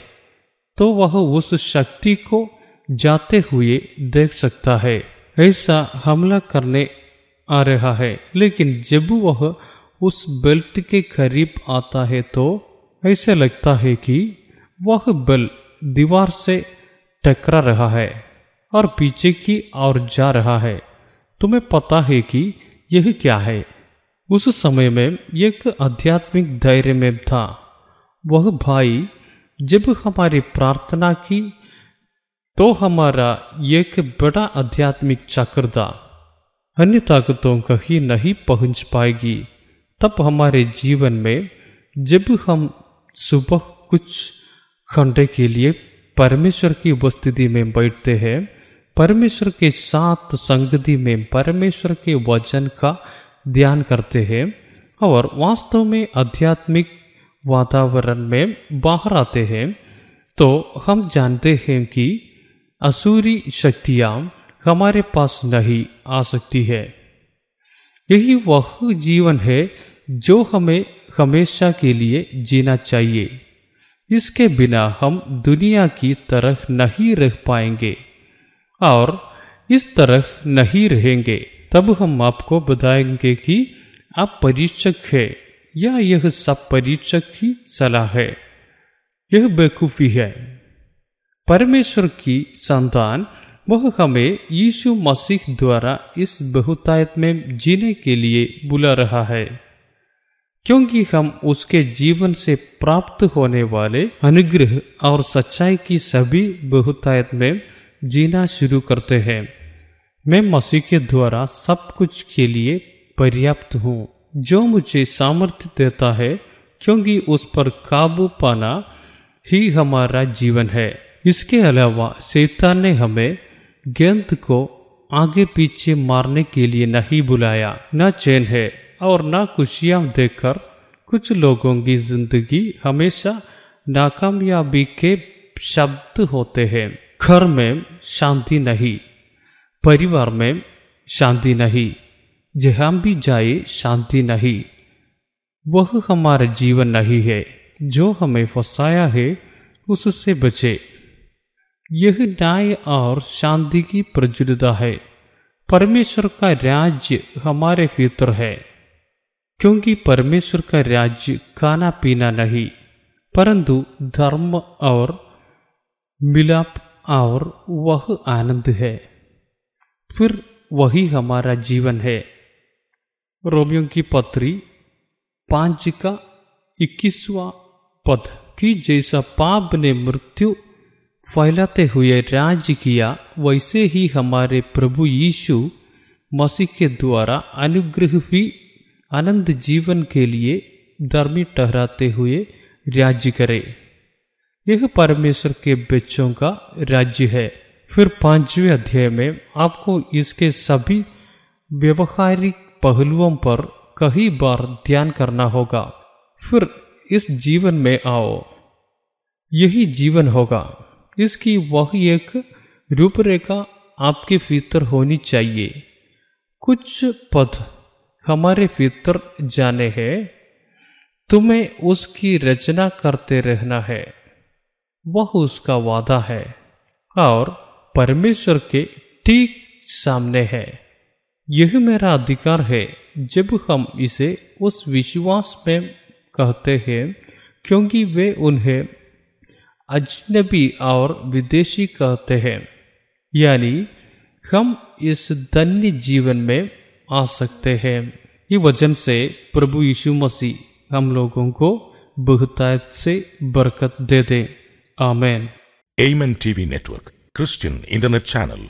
तो वह उस शक्ति को जाते हुए देख सकता है। ऐसा हमला करने आ रहा है, लेकिन जब वह उस बेल्ट के करीब आता है तो ऐसे लगता है कि वह बेल दीवार से टकरा रहा है और पीछे की ओर जा रहा है। तुम्हें पता है कि यह क्या है। उस समय में एक आध्यात्मिक धैर्य में था। वह भाई, जब हमारी प्रार्थना की तो हमारा एक बड़ा आध्यात्मिक चक्र था अन्य ताकतों कहीं नहीं पहुँच पाएगी। तब हमारे जीवन में, जब हम सुबह कुछ घंटे के लिए परमेश्वर की उपस्थिति में बैठते हैं, परमेश्वर के साथ संगति में परमेश्वर के वचन का ध्यान करते हैं, और वास्तव में आध्यात्मिक वातावरण में बाहर आते हैं तो हम जानते हैं कि असुरी शक्तियाँ हमारे पास नहीं आ सकती है। यही वह जीवन है जो हमें हमेशा के लिए जीना चाहिए। इसके बिना हम दुनिया की तरह नहीं रह पाएँगे और इस तरह नहीं रहेंगे। तब हम आपको बताएँगे कि आप परीक्षक है। या यह सब परीक्षक की सलाह है? यह बेकूफी है। परमेश्वर की संतान, वह हमें यीशु मसीह द्वारा इस बहुतायत में जीने के लिए बुला रहा है। क्योंकि हम उसके जीवन से प्राप्त होने वाले अनुग्रह और सच्चाई की सभी बहुतायत में जीना शुरू करते हैं। मैं मसीह के द्वारा सब कुछ के लिए पर्याप्त हूँ। जो मुझे सामर्थ्य देता है, क्योंकि उस पर काबू पाना ही हमारा जीवन है। इसके अलावा शैतान ने हमें गेंद को आगे पीछे मारने के लिए नहीं बुलाया। न चैन है और न खुशियाँ देखकर कुछ लोगों की ज़िंदगी हमेशा नाकामयाबी के शब्द होते हैं। घर में शांति नहीं, परिवार में शांति नहीं। जहाँ भी जाए, शांति नहीं। वह हमारा जीवन नहीं है। जो हमें फंसाया है, उससे बचे। यह न्याय और शांति की प्रज्वलता है। परमेश्वर का राज्य हमारे भीतर है। क्योंकि परमेश्वर का राज्य खाना पीना नहीं, परंतु धर्म और मिलाप और वह आनंद है। फिर वही हमारा जीवन है। रोमियो की पत्री पाँच का इक्कीसवा पद, की जैसा पाप ने मृत्यु फैलाते हुए राज्य किया, वैसे ही हमारे प्रभु यीशु मसीह के द्वारा अनुग्रह भी आनंद जीवन के लिए धर्मी ठहराते हुए राज्य करे। यह परमेश्वर के बच्चों का राज्य है। फिर पाँचवें अध्याय में आपको इसके सभी व्यवहारिक पहलुओं पर कई बार ध्यान करना होगा। फिर इस जीवन में आओ। यही जीवन होगा। इसकी वह एक रूपरेखा आपके भीतर होनी चाहिए। कुछ पद हमारे भीतर जाने हैं। तुम्हें उसकी रचना करते रहना है। वह उसका वादा है। और परमेश्वर के ठीक सामने है। यह मेरा अधिकार है जब हम इसे उस विश्वास में कहते हैं, क्योंकि वे उन्हें अजनबी और विदेशी कहते हैं। यानी, हम इस धन्य जीवन में आ सकते हैं। ये वज़न से प्रभु यीशु मसीह हम लोगों को बहुतायत से बरकत दे दे। Amen. Amen TV network Christian internet channel